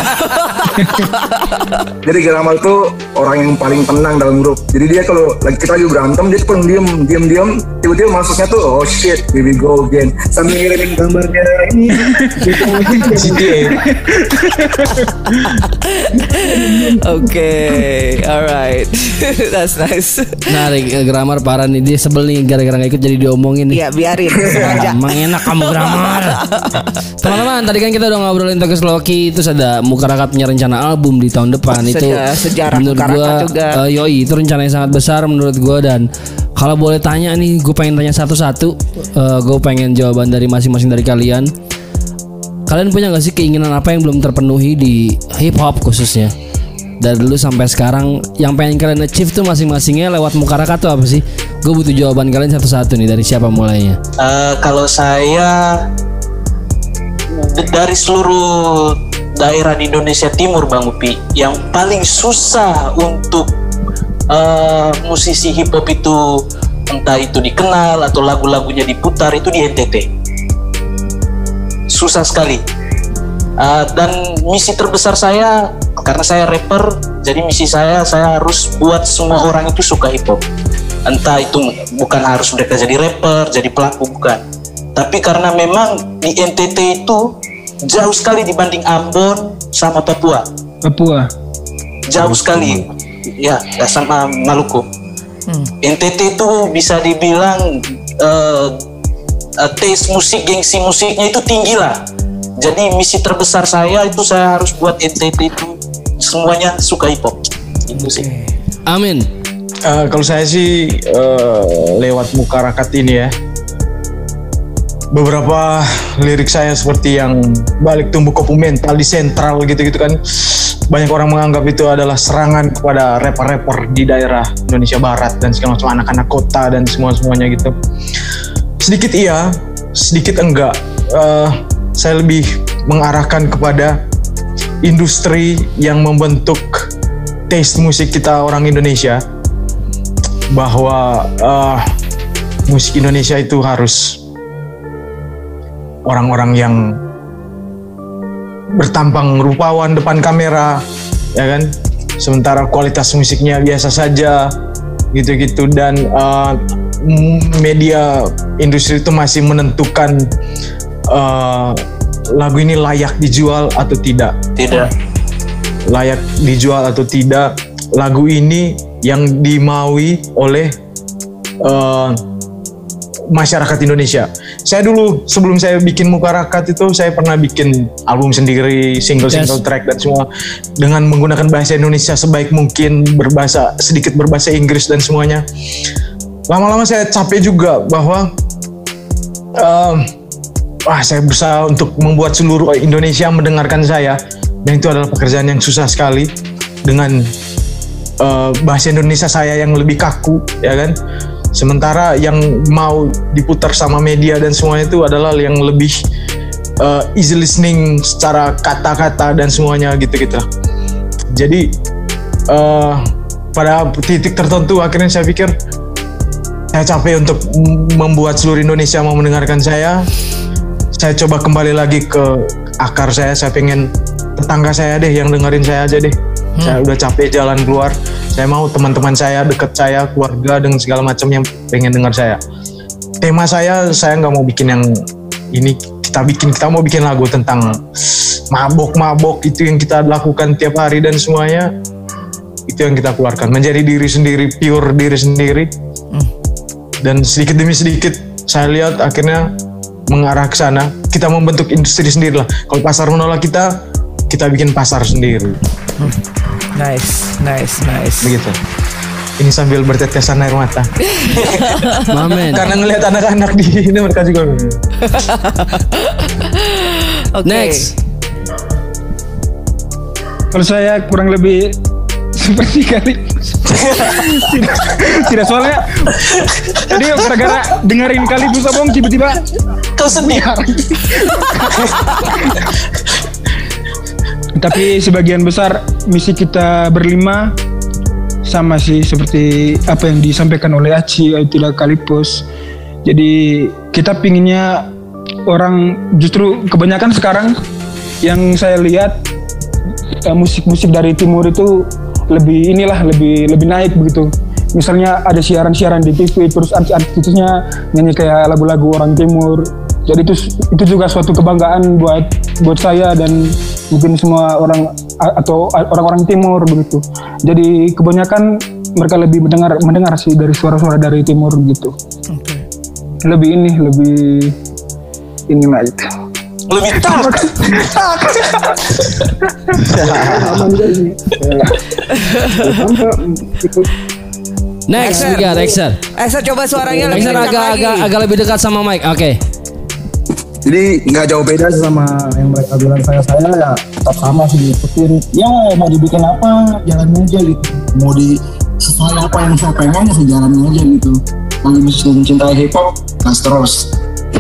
H: Jadi Geramal tuh orang yang paling tenang dalam grup. Jadi dia kalau lagi kita lagi berantem dia tuh paling diem diem diem tiba-tiba masuknya tuh oh shit here we go again sambil ngirimin gambarnya ini.
A: Oke, alright, that's nice.
C: Menarik eh, Gramar parah nih dia sebel nih gara-gara nggak ikut jadi diomongin nih.
A: Iya, biarin.
C: Emang enak kamu Gramar Teman-teman tadi kan kita udah ngobrolin Tokyo Loki Terus ada Mukarakat punya rencana album di tahun depan Itu
A: Seja- sejarah
C: menurut gua,
A: juga.
C: eh, Yoi itu rencana yang sangat besar menurut gue Dan kalau boleh tanya nih Gue pengen tanya satu-satu Eh, Gue pengen jawaban dari masing-masing dari kalian Kalian punya gak sih keinginan apa yang belum terpenuhi di hip hop khususnya? Dari dulu sampai sekarang yang pengen kalian achieve tuh masing-masingnya lewat Mukarakat tuh apa sih? Gue butuh jawaban kalian satu-satu nih dari siapa mulainya?
D: Eh, kalau saya dari seluruh daerah di Indonesia Timur Bang Upi yang paling susah untuk eh, musisi hip hop itu entah itu dikenal atau lagu-lagunya diputar itu di NTT susah sekali Eh, dan misi terbesar saya karena saya rapper Jadi misi saya saya harus buat semua orang itu suka hip hop. Entah itu bukan harus mereka jadi rapper, jadi pelaku bukan. Tapi karena memang di NTT itu jauh sekali dibanding Ambon sama Papua.
F: Papua.
D: Jauh sekali. Ya, sama Maluku. NTT itu bisa dibilang eh, eh, taste musik, gengsi musiknya itu tinggi lah. Jadi misi terbesar saya itu saya harus buat NTT itu semuanya suka hip hop. Itu sih.
C: Amin.
B: Eh, kalau saya sih eh, lewat muka rakat ini ya. Beberapa lirik saya seperti yang balik tumbuh kopu mental di sentral gitu-gitu kan. Banyak orang menganggap itu adalah serangan kepada rapper-rapper di daerah Indonesia Barat dan segala macam anak-anak kota dan semua-semuanya gitu. Sedikit iya, sedikit enggak. Eh, saya lebih mengarahkan kepada industri yang membentuk taste musik kita orang Indonesia bahwa eh, musik Indonesia itu harus orang-orang yang bertampang rupawan depan kamera ya kan? Sementara kualitas musiknya biasa saja gitu-gitu. Dan m- media industri itu masih menentukan eh, lagu ini layak dijual atau tidak
D: Tidak.
B: layak dijual atau tidak lagu ini yang dimaui oleh eh, masyarakat Indonesia. Saya dulu sebelum saya bikin muka rakat itu saya pernah bikin album sendiri, single-single
C: Yes.
B: track dan semua dengan menggunakan bahasa Indonesia sebaik mungkin, berbahasa sedikit berbahasa Inggris dan semuanya. Lama-lama saya capek juga bahwa em, wah saya berusaha untuk membuat seluruh Indonesia mendengarkan saya. Dan itu adalah pekerjaan yang susah sekali dengan eh, bahasa Indonesia saya yang lebih kaku ya kan? Sementara yang mau diputar sama media dan semuanya itu adalah yang lebih eh, easy listening secara kata-kata dan semuanya gitu-gitu. Jadi eh, pada titik tertentu akhirnya saya pikir saya capek untuk membuat seluruh Indonesia mau mendengarkan saya saya coba kembali lagi ke akar saya. Saya pengen tetangga saya deh yang dengerin saya aja deh. Saya udah capek jalan keluar. Saya mau teman-teman saya deket saya keluarga dengan segala macam yang pengen dengar saya. Tema saya saya nggak mau bikin yang ini. Kita bikin kita mau bikin lagu tentang mabok-mabok. Itu yang kita lakukan tiap hari dan semuanya itu yang kita keluarkan. Menjadi diri sendiri pure diri sendiri. Dan sedikit demi sedikit saya lihat akhirnya mengarah ke sana kita membentuk industri sendiri lah kalau pasar menolak kita kita bikin pasar sendiri
A: Nice, nice, nice.
B: begitu ini sambil bertetesan air mata
C: Mamen.
B: karena ngelihat anak-anak di ini mereka juga
A: Oke.
C: Next.
F: Kalau saya kurang lebih seperti kali tidak, tidak soalnya jadi gara-gara dengerin kali bisa bong tiba-tiba
D: Kau sedih.
F: tapi sebagian besar misi kita berlima sama sih seperti apa yang disampaikan oleh Aci Aitila Kalipos jadi kita pinginnya orang justru kebanyakan sekarang yang saya lihat eh, musik-musik dari timur itu lebih inilah lebih lebih naik begitu. Misalnya ada siaran-siaran di TV terus artis-artisnya nyanyi kayak lagu-lagu orang timur. Jadi itu itu juga suatu kebanggaan buat buat saya dan mungkin semua orang atau orang-orang timur begitu. Jadi kebanyakan mereka lebih mendengar mendengar sih dari suara-suara dari timur gitu. Lebih ini lebih ini mah itu
D: Lebih tak.
C: Next, we got Exer.
A: Exer coba suaranya lebih
C: Exer agak
A: lagi.
C: agak agak lebih dekat sama mic. Oke.
H: Jadi nggak jauh beda sih sama yang mereka bilang saya saya ya tetap sama sih ikutin. Ya mau dibikin apa jalan aja gitu. Mau di sesuai apa yang saya pengen ya jalanin aja gitu. Kalau misalnya mencintai hip hop, gas terus.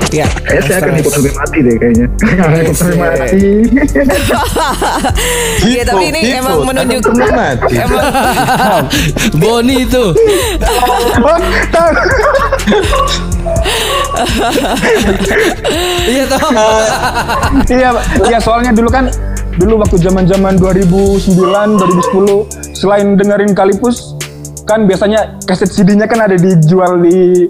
A: Ya.
H: Kayaknya saya akan ikut sampai mati deh kayaknya. ikut sampai mati.
A: Iya, tapi ini
B: Hippo,
A: emang menunjukkan
B: mati.
A: emang
C: Boni itu.
F: tahu
C: Iya toh.
F: iya iya soalnya dulu kan dulu waktu zaman-zaman 2009 2010 selain dengerin Kalipus kan biasanya kaset CD-nya kan ada dijual di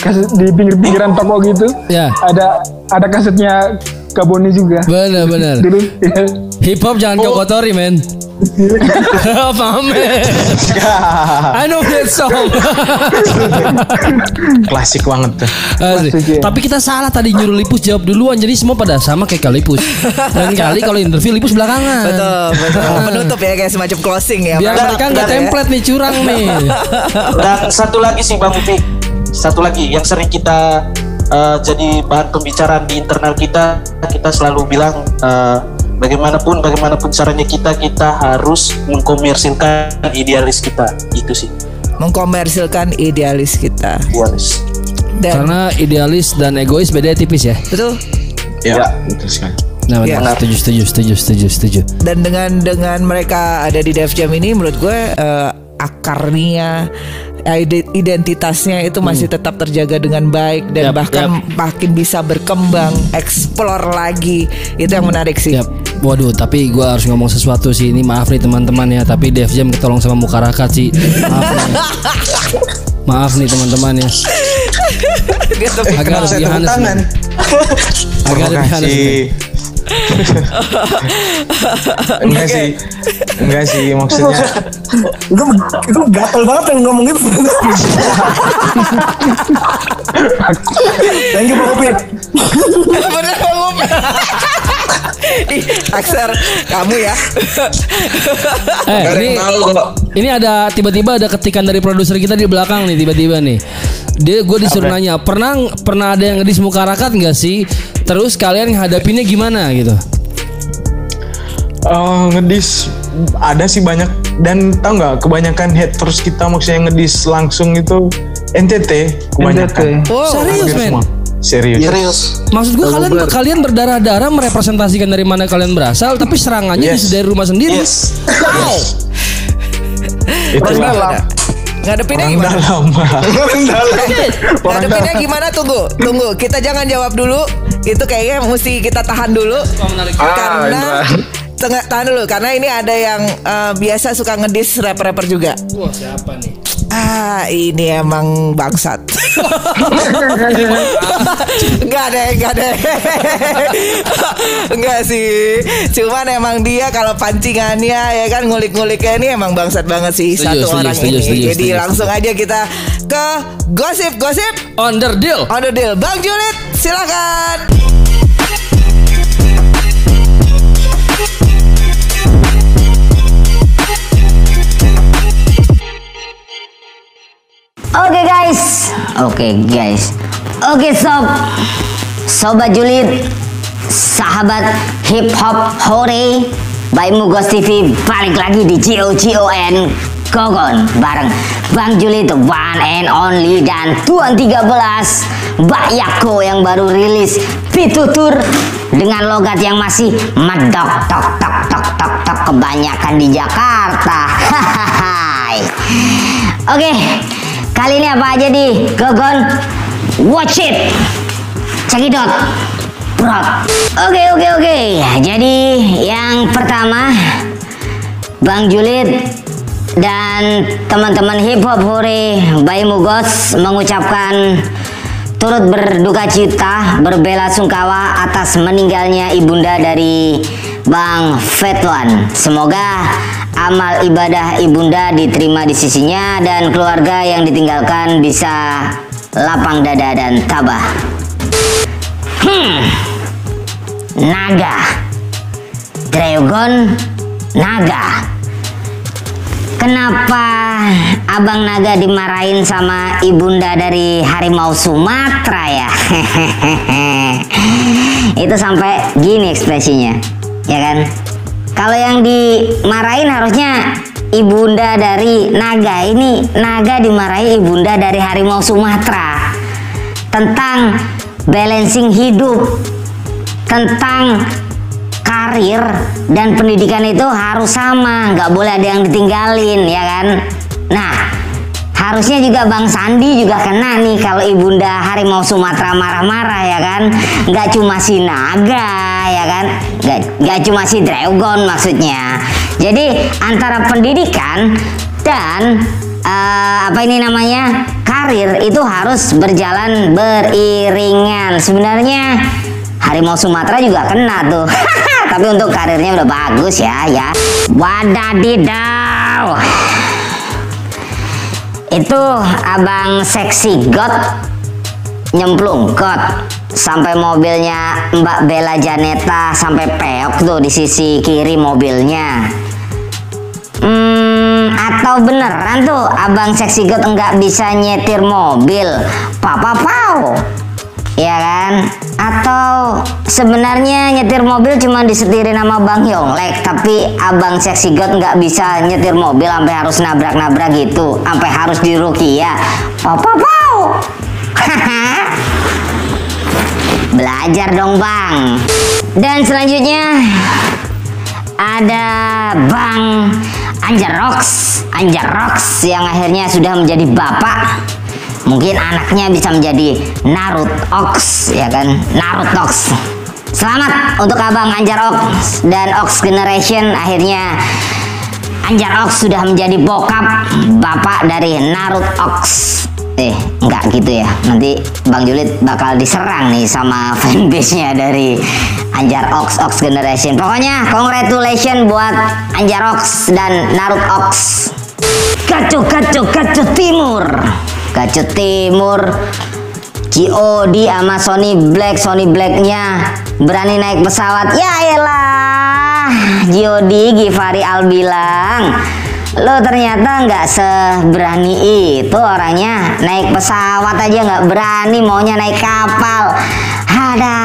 F: kaset di pinggir-pinggiran toko gitu.
C: Ya.
F: Ada ada kasetnya Kaboni juga.
C: Benar benar.
F: Dulu ya.
C: Hip hop jangan kau kotori men. Paham? I know that song.
B: Klasik banget tuh.
C: Asik.
F: Klasik, ya.
C: Tapi kita salah tadi nyuruh Lipus jawab duluan jadi semua pada sama kayak Kalipus. Dan kali kalau interview Lipus belakangan.
A: Betul, betul. Penutup ya kayak semacam closing ya.
C: Biar mereka nggak
A: ya.
C: template nih curang nih.
D: Dan satu lagi sih Bang Upi, satu lagi yang sering kita eh, jadi bahan pembicaraan di internal kita, kita selalu bilang eh, bagaimanapun bagaimanapun caranya kita kita harus mengkomersilkan idealis kita itu sih
A: Mengkomersilkan idealis kita.
D: idealis.
A: Dan
C: Karena idealis dan egois beda tipis ya.
A: betul.
B: Ya,
D: Ya.
B: betul sekali.
C: Nah,
A: Iya.
C: benar. Setuju, setuju, setuju, setuju, setuju.
A: Dan dengan dengan mereka ada di Def Jam ini menurut gue eh, akarnya identitasnya itu masih tetap terjaga dengan baik dan
C: Yap,
A: bahkan makin bisa berkembang, explore lagi. Itu yang menarik sih.
C: Yap. Waduh, tapi gua harus ngomong sesuatu sih. Ini maaf nih teman-teman ya, tapi Dev Jam ketolong sama Mukarakat sih. Maaf nih. Maaf nih teman-teman ya. Agak
B: Kenapa
C: lebih men. Agak lebih.
B: Enggak sih, enggak sih maksudnya.
H: itu itu gatel banget yang ngomong gitu thank you Pak Upit
A: Bener Bang Upi. Ih, Akser, kamu ya.
C: Eh, ini ini ada tiba-tiba ada ketikan dari produser kita di belakang nih tiba-tiba nih. Dia gue disuruh nanya, pernah pernah ada yang ngedis Mukarakat nggak sih? Terus kalian ngadapinnya gimana gitu?
B: Eh, ngedis ada sih banyak dan tau nggak kebanyakan haters kita maksudnya ngedis langsung itu NTT kebanyakan.
F: NTT.
A: Wow.
C: Serius men?
B: semua. Serius.
D: serius
C: Maksud gue kalian kalian berdarah-darah merepresentasikan dari mana kalian berasal, tapi serangannya
B: Yes.
C: dari rumah sendiri.
D: yes
C: Wow.
B: Itu
A: Gimana? Ngadepinnya
B: orang
A: gimana?
B: dalam.
A: Ngadepinnya gimana? Tunggu, tunggu. Kita jangan jawab dulu. Itu kayaknya mesti kita tahan dulu. karena tengah tahan dulu karena ini ada yang eh, biasa suka ngedis rapper-rapper juga.
C: Wah, siapa nih?
A: Ah, ini emang bangsat. Enggak deh, enggak deh. Enggak sih. Cuman emang dia kalau pancingannya ya kan ngulik-nguliknya ini emang bangsat banget sih satu
C: setuju,
A: orang
C: setuju,
A: ini.
C: setuju,
A: Jadi
C: setuju,
A: langsung aja kita ke gosip-gosip
C: Underdeal.
A: on the deal. Bang Julit, silakan.
I: Oke guys, oke guys, oke sob, sobat julid, sahabat hip hop hore, by Mugos TV balik lagi di GOGON Gogon bareng Bang Julid one and only dan Tuan 13 Mbak Yako yang baru rilis Pitutur dengan logat yang masih medok tok tok tok tok tok kebanyakan di Jakarta. Oke, kali ini apa aja di Gogon? Watch it, cekidot, bro. Oke oke oke. Jadi yang pertama, Bang Julid dan teman-teman hip hop hore Bayi Mugos mengucapkan turut berduka cita, berbela sungkawa atas meninggalnya ibunda dari Bang Fetwan. Semoga amal ibadah ibunda diterima di sisinya dan keluarga yang ditinggalkan bisa lapang dada dan tabah. Hmm. Naga. Dragon Naga. Kenapa Abang Naga dimarahin sama ibunda dari harimau Sumatera ya? Itu sampai gini ekspresinya, ya kan? Kalau yang dimarahin harusnya ibunda dari naga. Ini naga dimarahi ibunda dari harimau Sumatera. Tentang balancing hidup, tentang karir dan pendidikan itu harus sama, nggak boleh ada yang ditinggalin, ya kan? Nah, harusnya juga Bang Sandi juga kena nih kalau ibunda harimau Sumatera marah-marah ya kan? Nggak cuma si naga, ya kan? Nggak nggak cuma si Dragon maksudnya. Jadi antara pendidikan dan eh, apa ini namanya? Karir itu harus berjalan beriringan. Sebenarnya harimau Sumatera juga kena tuh. Tapi untuk karirnya udah bagus ya ya. Wadadidaw itu abang seksi god nyemplung got. Sampai mobilnya Mbak Bella Janeta sampai peok tuh di sisi kiri mobilnya. Hmm, atau beneran tuh abang seksi god enggak bisa nyetir mobil? Papa pau. Ya kan? Atau sebenarnya nyetir mobil cuma disetirin sama Bang Yonglek tapi abang seksi god nggak bisa nyetir mobil sampai harus nabrak-nabrak gitu sampai harus di Rukia papa pau belajar dong bang. Dan selanjutnya ada Bang Anjarox. Anjarox yang akhirnya sudah menjadi bapak. Mungkin anaknya bisa menjadi Narutox ya kan? Narutox. Selamat untuk abang Anjarox dan Ox Generation. Akhirnya Anjarox sudah menjadi bokap bapak dari Narutox eh enggak gitu ya. Nanti Bang Julid bakal diserang nih sama fanbase-nya dari Anjar Ox Ox Generation. Pokoknya congratulations buat Anjar Ox dan Narut Ox. Kacu kacu kacu timur. Kacu timur. GOD sama Sony Black. Sony Blacknya berani naik pesawat. Ya elah. GOD Givari Albilang lo ternyata nggak seberani itu orangnya. Naik pesawat aja nggak berani maunya naik kapal. Ada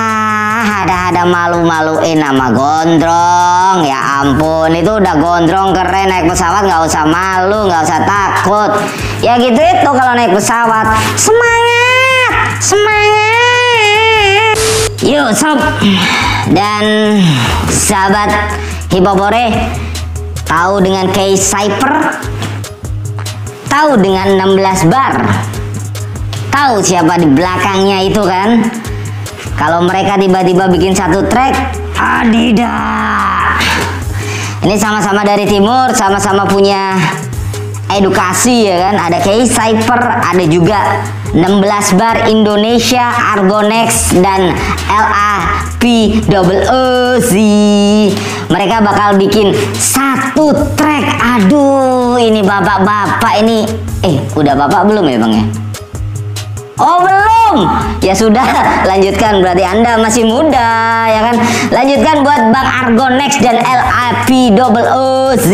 I: ada ada malu-maluin nama gondrong. Ya ampun itu udah gondrong keren. Naik pesawat nggak usah malu nggak usah takut. Ya gitu itu kalau naik pesawat. Semangat semangat. Yuk sob. Dan sahabat hipopore tahu dengan case cyper tahu dengan 16 bar? Tahu siapa di belakangnya itu kan? Kalau mereka tiba-tiba bikin satu track adidas. Ini sama-sama dari timur sama-sama punya edukasi ya kan? Ada case cyper ada juga 16 bar Indonesia Argonex dan LAP double mereka bakal bikin satu track aduh ini bapak-bapak ini. Eh udah bapak belum ya bang ya? Oh belum. Ya sudah lanjutkan. Berarti anda masih muda ya kan? Lanjutkan buat Bang Argonex dan LAP double OZ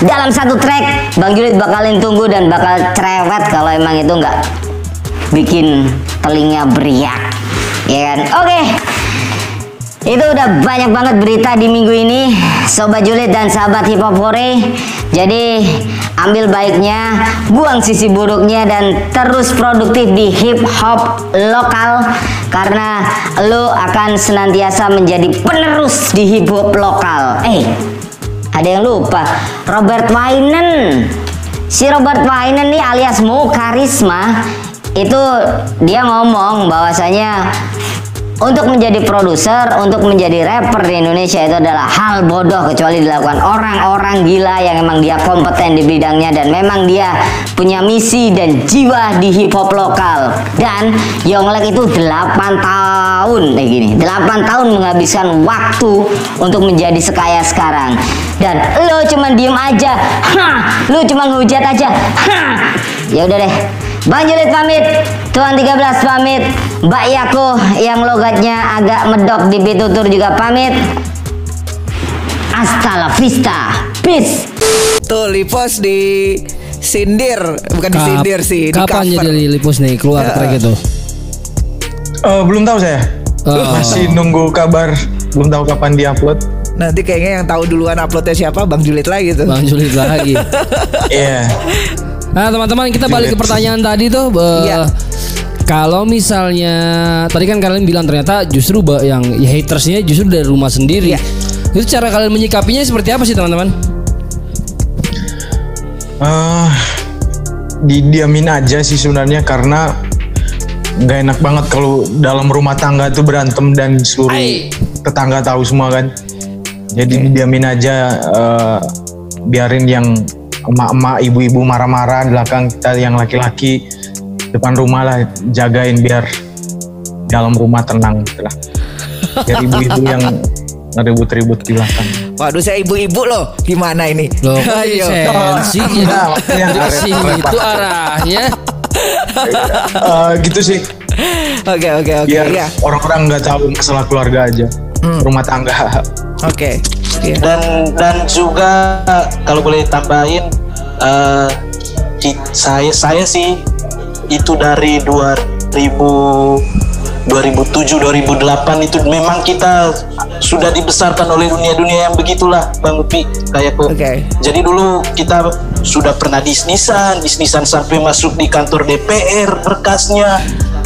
I: Dalam satu track Bang Julid bakalin tunggu dan bakal cerewet kalau emang itu nggak bikin telinga beriak ya kan? Oke itu udah banyak banget berita di minggu ini Sobat Julid dan sahabat hipopore Jadi ambil baiknya Buang sisi buruknya Dan terus produktif di hip hop lokal Karena lo akan senantiasa menjadi penerus di hip hop lokal. Eh ada yang lupa Robert Wainen Si Robert Wainen nih alias Mo Karisma Itu dia ngomong bahwasanya untuk menjadi produser, untuk menjadi rapper di Indonesia itu adalah hal bodoh kecuali dilakukan orang-orang gila yang memang dia kompeten di bidangnya dan memang dia punya misi dan jiwa di hip hop lokal. Dan Yonglek itu 8 tahun kayak gini, 8 tahun menghabiskan waktu untuk menjadi sekaya sekarang. Dan lo cuma diem aja, ha, lo cuma ngehujat aja, ha. Ya udah deh, Bang Julid pamit, Tuan 13 pamit, Mbak Yako yang logatnya agak medok di Bitutur juga pamit. Hasta la vista, peace.
A: Tuh Lipos di sindir, bukan
C: Kap-
A: disindir sih, di
C: Kapan
A: cover.
C: jadi Lipus nih keluar
A: Ya.
C: track itu?
B: Eh, belum tahu saya.
C: Oh.
B: Masih nunggu kabar. Belum tahu kapan diupload.
A: Nanti kayaknya yang tahu duluan uploadnya siapa Bang Julid lagi tuh.
C: Bang Julid lagi.
B: Iya.
C: Nah teman-teman kita balik ke pertanyaan tadi tuh. eh,
A: Iya.
C: Kalau misalnya tadi kan kalian bilang ternyata justru yang ya, hatersnya justru dari rumah sendiri.
A: Iya.
C: Itu cara kalian menyikapinya seperti apa sih teman-teman?
B: eh didiamin aja sih sebenarnya karena nggak enak banget kalau dalam rumah tangga tuh berantem dan suruh tetangga tahu semua kan. Jadi diamin aja eh, biarin yang emak-emak, ibu-ibu marah-marah di belakang kita yang laki-laki depan rumah lah jagain biar dalam rumah tenang gitu lah. Biar ibu-ibu yang ribut-ribut di belakang.
A: Waduh saya ibu-ibu loh. Gimana ini?
C: Loh,
A: Ayo.
C: sensi
B: Nah, repot.
C: arahnya.
B: Eh, gitu sih.
A: Oke oke oke
B: Biar
A: ya.
B: orang-orang nggak tahu masalah keluarga aja, rumah tangga.
A: Oke. Iya.
D: dan dan juga kalau boleh tambahin ki- saya saya sih itu dari 2000 2007 2008 itu memang kita sudah dibesarkan oleh dunia-dunia yang begitulah Bang Upi kayak kok.
A: Oke.
D: Jadi dulu kita sudah pernah bisnisan, bisnisan sampai masuk di kantor DPR berkasnya,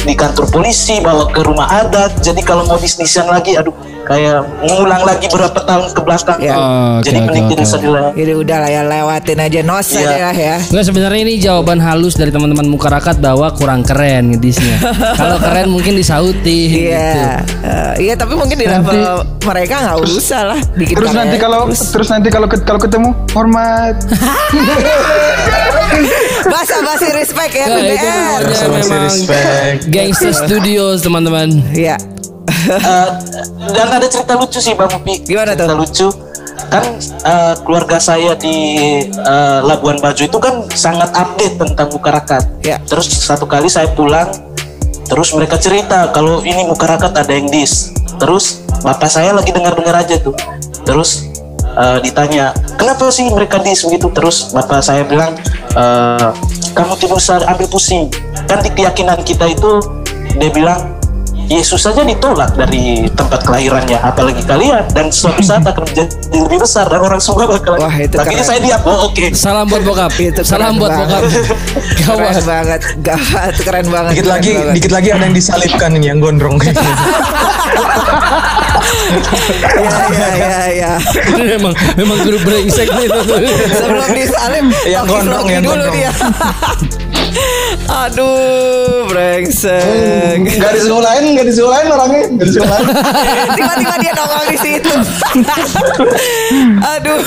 D: di kantor polisi, bawa ke rumah adat. Jadi kalau mau bisnisan lagi, aduh kayak mengulang lagi berapa tahun ke belakang.
A: Ya.
C: Oh,
D: Jadi
C: oke,
D: mending
C: oke.
D: usah dilakukan.
A: Jadi udah lah ya lewatin aja nos aja lah ya.
C: Nggak sebenarnya ini jawaban halus dari teman-teman mukarakat bahwa kurang keren ngedisnya. Kalau keren mungkin disauti
A: Iya,
C: gitu.
A: Eh, iya tapi mungkin di
F: Nanti-
A: level mereka nggak usah lah bikin
F: Terus nanti kalau terus nanti kalau kalau ketemu hormat.
A: bahasa basi respect ya
C: Nah, itu namanya memang
B: respect.
C: Gangster Studios teman-teman.
A: Iya.
D: Eh, dan ada cerita lucu sih Bang Upi.
A: Gimana
D: cerita
A: tuh?
D: lucu. Kan eh, keluarga saya di eh, Labuan Bajo itu kan sangat update tentang Mukarakat.
A: Ya.
D: Terus satu kali saya pulang, terus mereka cerita kalau ini Mukarakat ada yang dis. Terus bapak saya lagi dengar-dengar aja tuh. Terus eh, ditanya, kenapa sih mereka dis begitu? Terus bapak saya bilang, "Eh, kamu usah ambil pusing. Kan di keyakinan kita itu, dia bilang, Yesus saja ditolak dari tempat kelahirannya, apalagi kalian dan suatu saat akan menjadi lebih besar dan orang semua bakal.
A: Wah, itu
D: Akhirnya
A: keren.
D: saya diam. Oh oke.
C: Salam buat bokap.
A: Itu
C: Salam
A: keren
C: buat
A: banget.
C: bokap.
A: Keren
C: Gawat.
A: banget, gawat, keren banget.
B: Dikit
A: keren
B: lagi,
A: banget.
B: dikit lagi ada yang disalibkan ini yang gondrong.
A: Ya, ya, ya, ya.
C: Ini memang memang grup brengsek nih.
A: Sebelum disalib,
B: Yang gondrong, yang
A: dulu
B: gondrong.
A: dia. Aduh, brengsek.
H: Gak disekolahin, gak disekolahin orangnya, gak disekolahin.
A: Tiba-tiba dia nongol di situ. Aduh.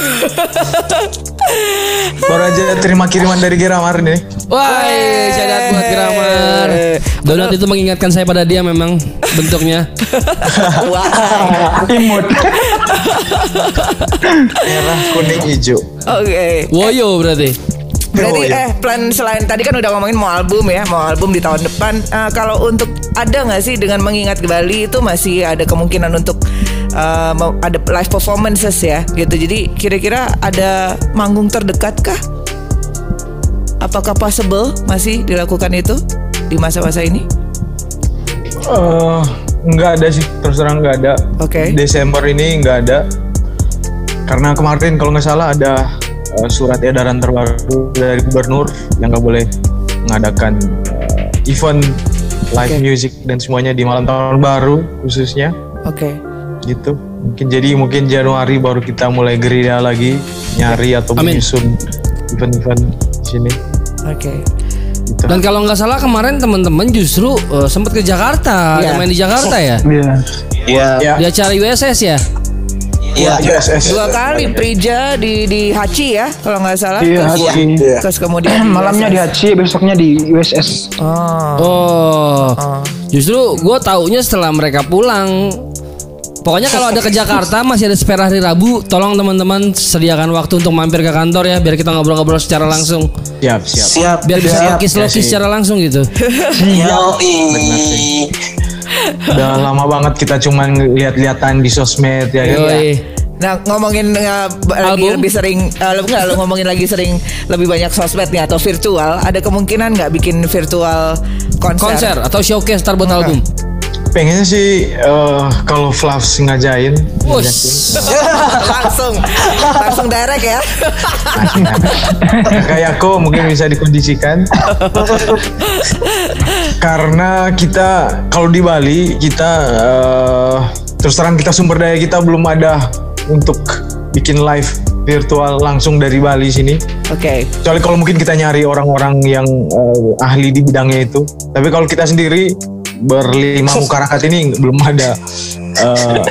B: Baru aja terima kiriman dari Geramar nih.
C: Wah, syarat buat Gramar. Donat itu mengingatkan saya pada dia memang bentuknya.
A: Wah.
F: Imut.
B: Merah, kuning, hijau.
A: Oke.
C: Woyo berarti.
A: Berarti
B: Oh, iya.
A: eh plan selain tadi kan udah ngomongin mau album ya, mau album di tahun depan. Eh, kalau untuk ada nggak sih dengan mengingat Bali itu masih ada kemungkinan untuk eh, mau- ada live performances ya, gitu. Jadi kira-kira ada manggung terdekat kah? Apakah possible masih dilakukan itu di masa-masa ini?
B: Eh, nggak ada sih, terus terang nggak ada.
A: Oke.
B: Desember ini nggak ada. Karena kemarin kalau nggak salah ada eh, surat edaran terbaru dari gubernur yang nggak boleh mengadakan eh, event live
A: Oke.
B: music dan semuanya di malam tahun baru khususnya
A: Oke.
B: gitu. Mungkin jadi mungkin Januari baru kita mulai gerilya lagi nyari atau
C: Amin.
B: menyusun event-event di sini.
A: Oke.
B: Gitu.
C: Dan kalau nggak salah kemarin teman-teman justru eh, sempat ke Jakarta,
A: Iya.
C: main di Jakarta ya.
F: Iya.
D: Iya.
B: Ya,
C: Di acara USS ya.
D: Iya.
B: USS.
A: Dua kali Prija di di Hachi ya, kalau nggak salah.
F: Iya,
A: Terus-
F: Hachi.
A: Terus kemudian di
F: Malamnya di. Haji, besoknya di USS.
A: Oh.
C: Oh, justru gue taunya setelah mereka pulang. Pokoknya kalau ada ke Jakarta masih ada spare hari Rabu, tolong teman-teman sediakan waktu untuk mampir ke kantor ya, biar kita ngobrol-ngobrol secara langsung,
B: Siap, siap.
D: Siap.
C: biar bisa
D: siap.
C: lokis-lokis secara langsung gitu.
D: Yoi.
B: Udah lama banget kita cuman lihat-lihatan di sosmed ya. kan?
C: Yoi.
A: Nah ngomongin uh, lagi
C: Album?
A: lebih sering, uh, lu nggak lu ngomongin lagi sering lebih banyak sosmed nih atau virtual, ada kemungkinan nggak bikin virtual konser?
C: Konser atau showcase ntar buat album.
B: Pengennya sih eh, kalau Flavs ngajain,
C: Wush.
A: langsung, langsung direct ya.
B: kayak aku mungkin bisa dikondisikan. Karena kita kalau di Bali kita eh, terus terang kita sumber daya kita belum ada untuk bikin live virtual langsung dari Bali sini.
A: Oke,
B: Kecuali kalau mungkin kita nyari orang-orang yang eh, ahli di bidangnya itu. Tapi kalau kita sendiri berlima mukarakat ini belum ada eh,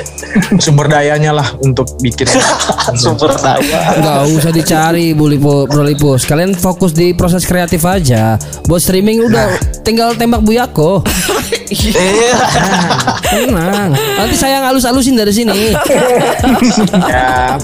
B: sumber dayanya lah untuk bikin
D: sumber daya
C: Nggak usah dicari Bu Lipo, Bro Lipus. Kalian fokus di proses kreatif aja. Buat streaming udah tinggal tembak Bu Yako.
D: Iya.
C: Tenang. Nanti saya ngalus-alusin dari sini.
B: ya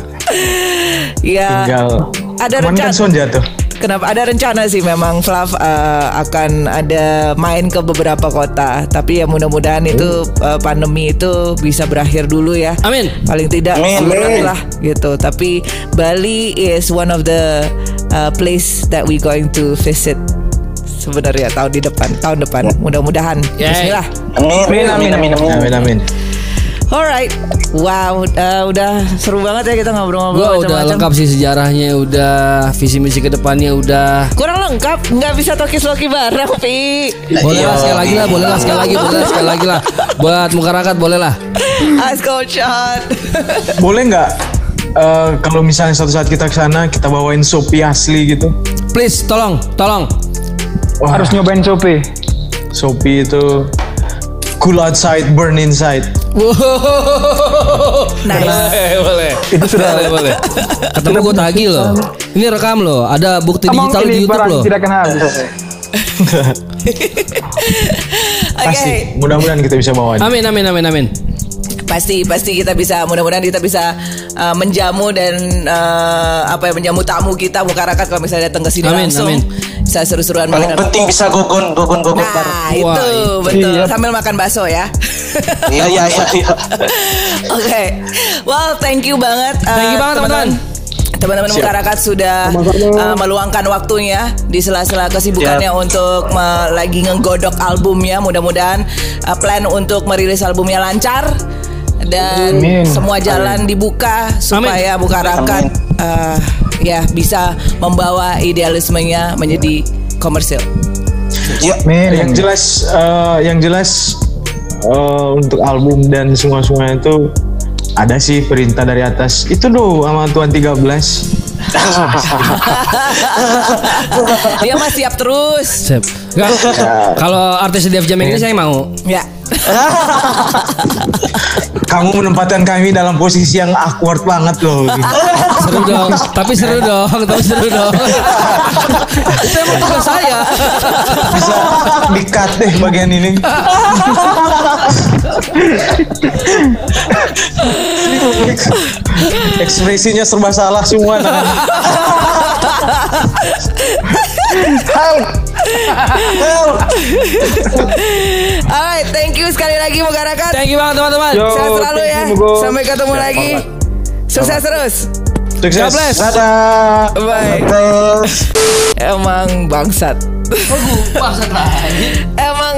A: Ya.
B: tinggal
A: Ada
B: kan
A: rencana.
B: Son jatuh.
A: Kenapa ada rencana sih memang Flav eh, akan ada main ke beberapa kota, tapi ya mudah-mudahan itu eh, pandemi itu bisa berakhir dulu ya.
C: Amin.
A: Paling tidak
D: Amin.
A: lah gitu. Tapi Bali is one of the uh, place that we going to visit sebenarnya tahun di depan, tahun depan. Mudah-mudahan.
C: Yay.
A: Bismillah.
D: amin amin amin amin
B: Amin amin.
A: Alright, wow, uh, udah seru banget ya kita ngobrol-ngobrol
C: udah
A: macam-macam.
C: lengkap sih sejarahnya, udah visi misi ke depannya udah.
A: Kurang lengkap, nggak bisa tokis loki bareng, Pi.
C: Boleh lah sekali lagi lah, boleh lah sekali lagi, boleh lah sekali lagi lah. Buat muka boleh lah.
A: Ice cold shot.
B: Boleh nggak eh, kalau misalnya suatu saat kita ke sana kita bawain sopi asli gitu?
C: Please, tolong, tolong.
B: Wah,
F: Harus nyobain Shopee.
B: sopi itu cool outside, burn inside.
A: Nice.
C: Boleh, boleh.
F: Itu sudah
C: boleh, boleh. Ketemu gue tagih loh. Ini rekam loh. Ada bukti
F: Emang
C: digital di YouTube loh.
F: tidak habis.
A: Oke,
B: Pasti. Mudah-mudahan kita bisa bawain.
C: Amin, amin, amin, amin.
A: pasti pasti kita bisa mudah-mudahan kita bisa uh, menjamu dan uh, apa ya menjamu tamu kita mukarakat kalau misalnya datang ke sini
C: Amin,
A: langsung.
C: amin.
A: Bisa seru-seruan
D: paling
A: bareng.
D: penting bisa gogon gogon gogon bareng
A: Nah,
C: Wah,
A: itu
C: itu.
A: betul.
F: Iya.
A: Sambil makan bakso ya.
D: iya iya iya iya.
A: Oke. Well, thank you banget. uh,
C: Thank you banget, teman-teman.
A: Teman-teman masyarakat sudah uh, meluangkan waktunya di sela-sela kesibukannya untuk me- lagi ngegodok albumnya. Mudah-mudahan uh, plan untuk merilis albumnya lancar dan
F: Amin.
A: semua jalan dibuka supaya Bukarakat uh, ya bisa membawa idealismenya menjadi komersil.
D: Iya.
F: Men,
B: Yang jelas, eh, yang jelas eh, untuk album dan semua-semua itu ada sih perintah dari atas. Itu doh sama Tuan 13.
A: Dia mah siap terus.
C: Sip. Nggak, Kalau artis di Jam ini saya mau.
A: Ya.
B: Kamu menempatkan kami dalam posisi yang awkward banget loh.
C: Seru dong, tapi seru dong, tapi seru dong. Itu emang tugas saya.
B: Bisa di-cut deh bagian ini. Ekspresinya serba salah semua. Nah.
A: Alright, thank you sekali lagi Mugarakat.
C: Thank you banget teman-teman.
F: Yo,
A: Sehat selalu ya.
F: you.
A: Sampai ketemu lagi. Sukses terus.
B: Sukses.
C: bless.
D: dadah
A: Bye. Emang bangsat. Emang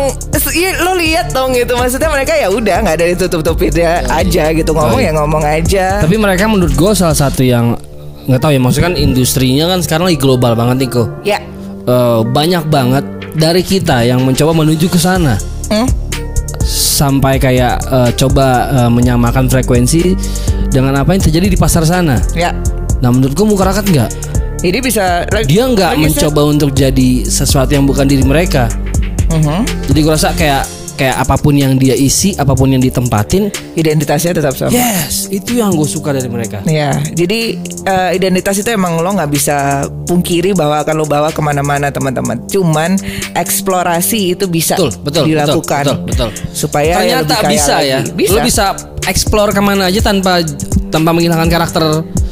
A: iya, lo lihat dong gitu maksudnya mereka ya udah nggak ada ditutup-tutupin ya aja gitu ngomong ya ngomong aja.
C: Tapi mereka menurut gue salah satu yang nggak tahu ya maksudnya kan industrinya kan sekarang lagi global banget nih kok.
A: Ya.
C: Eh, banyak banget dari kita yang mencoba menuju ke sana.
A: Hmm?
C: Sampai kayak eh, coba eh, menyamakan frekuensi dengan apa yang terjadi di pasar sana.
A: Ya.
C: Nah menurut gue Mukarakat nggak.
A: Jadi bisa
C: Dia nggak mencoba untuk jadi sesuatu yang bukan diri mereka.
A: Mhm.
C: Jadi gue rasa kayak kayak apa pun yang dia isi, apa pun yang ditempatin,
A: identitasnya tetap sama.
C: yes, itu yang gue suka dari mereka.
A: Ya, jadi eh, identitas itu emang lo nggak bisa pungkiri bahwa akan lo bawa ke mana-mana teman-teman. Cuman eksplorasi itu bisa
C: Betul, betul,
A: dilakukan,
C: betul, betul, betul.
A: supaya ya
C: Ternyata bisa
A: lagi.
C: ya.
A: Bisa.
C: Lo bisa explore ke mana aja tanpa tanpa menghilangkan karakter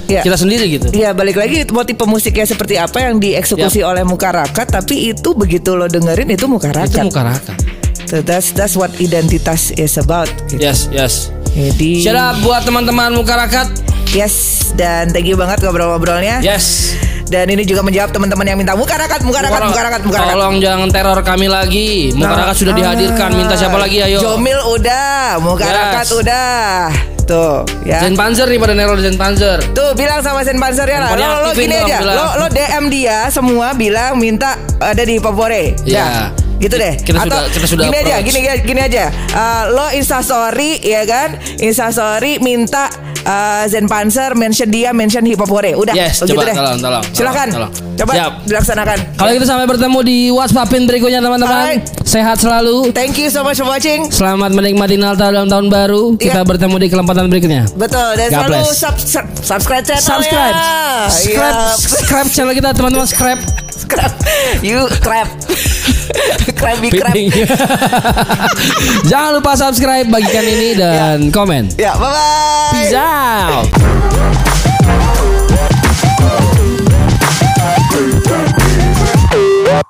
A: Ya.
C: kita sendiri gitu.
A: Iya balik lagi mau tipe musiknya seperti apa yang dieksekusi oleh Mukarakat tapi itu begitu lo dengerin itu Mukarakat.
C: Itu Mukarakat.
A: So that's that's what identitas is about. Gitu.
C: Yes, yes.
A: Jadi
C: Shout out buat teman-teman Mukarakat.
A: yes dan thank you banget ngobrol-ngobrolnya.
C: Yes.
A: Dan ini juga menjawab teman-teman yang minta Mukarakat, Mukarakat, Mukarakat, Mukarakat.
C: Tolong jangan teror kami lagi. Mukarakat sudah dihadirkan. Minta siapa lagi ayo?
A: Jomil udah, Mukarakat
C: Yes.
A: udah. Tuh, ya.
C: Zen Panzer nih pada neror Zen Panzer.
A: Tuh bilang sama Sen Panzer ya lah. Lo, lo gini
C: dong,
A: aja.
C: bilang.
A: Lo lo DM dia semua bilang minta ada di Popore.
C: Iya.
A: Dah. Gitu deh.
C: Kita sudah- kita sudah
A: gini aja, gini gini aja. Uh, lo Insta story ya kan? Insta story minta uh, Zen Panzer, mention dia, mention Hip Hop Hore. Udah,
C: Yes,
A: begitu
C: coba,
A: deh.
C: tolong, tolong,
A: Silakan.
C: tolong,
A: Coba
C: Siap.
A: dilaksanakan.
C: Kalau gitu sampai bertemu di WhatsAppin berikutnya teman-teman. Sehat selalu.
A: Thank you so much for watching.
C: Selamat menikmati Natal dan tahun baru. Kita
A: Iya.
C: bertemu di kesempatan berikutnya.
A: Betul dan
C: God
A: selalu sub, sub- subscribe channel
C: Subscribe. Subscribe,
A: Iya.
C: subscribe channel kita teman-teman subscribe.
A: Subscribe. You crap. Krabby.
C: Piting. Jangan lupa subscribe, bagikan ini dan komen.
A: Ya, bye bye.
C: Peace out.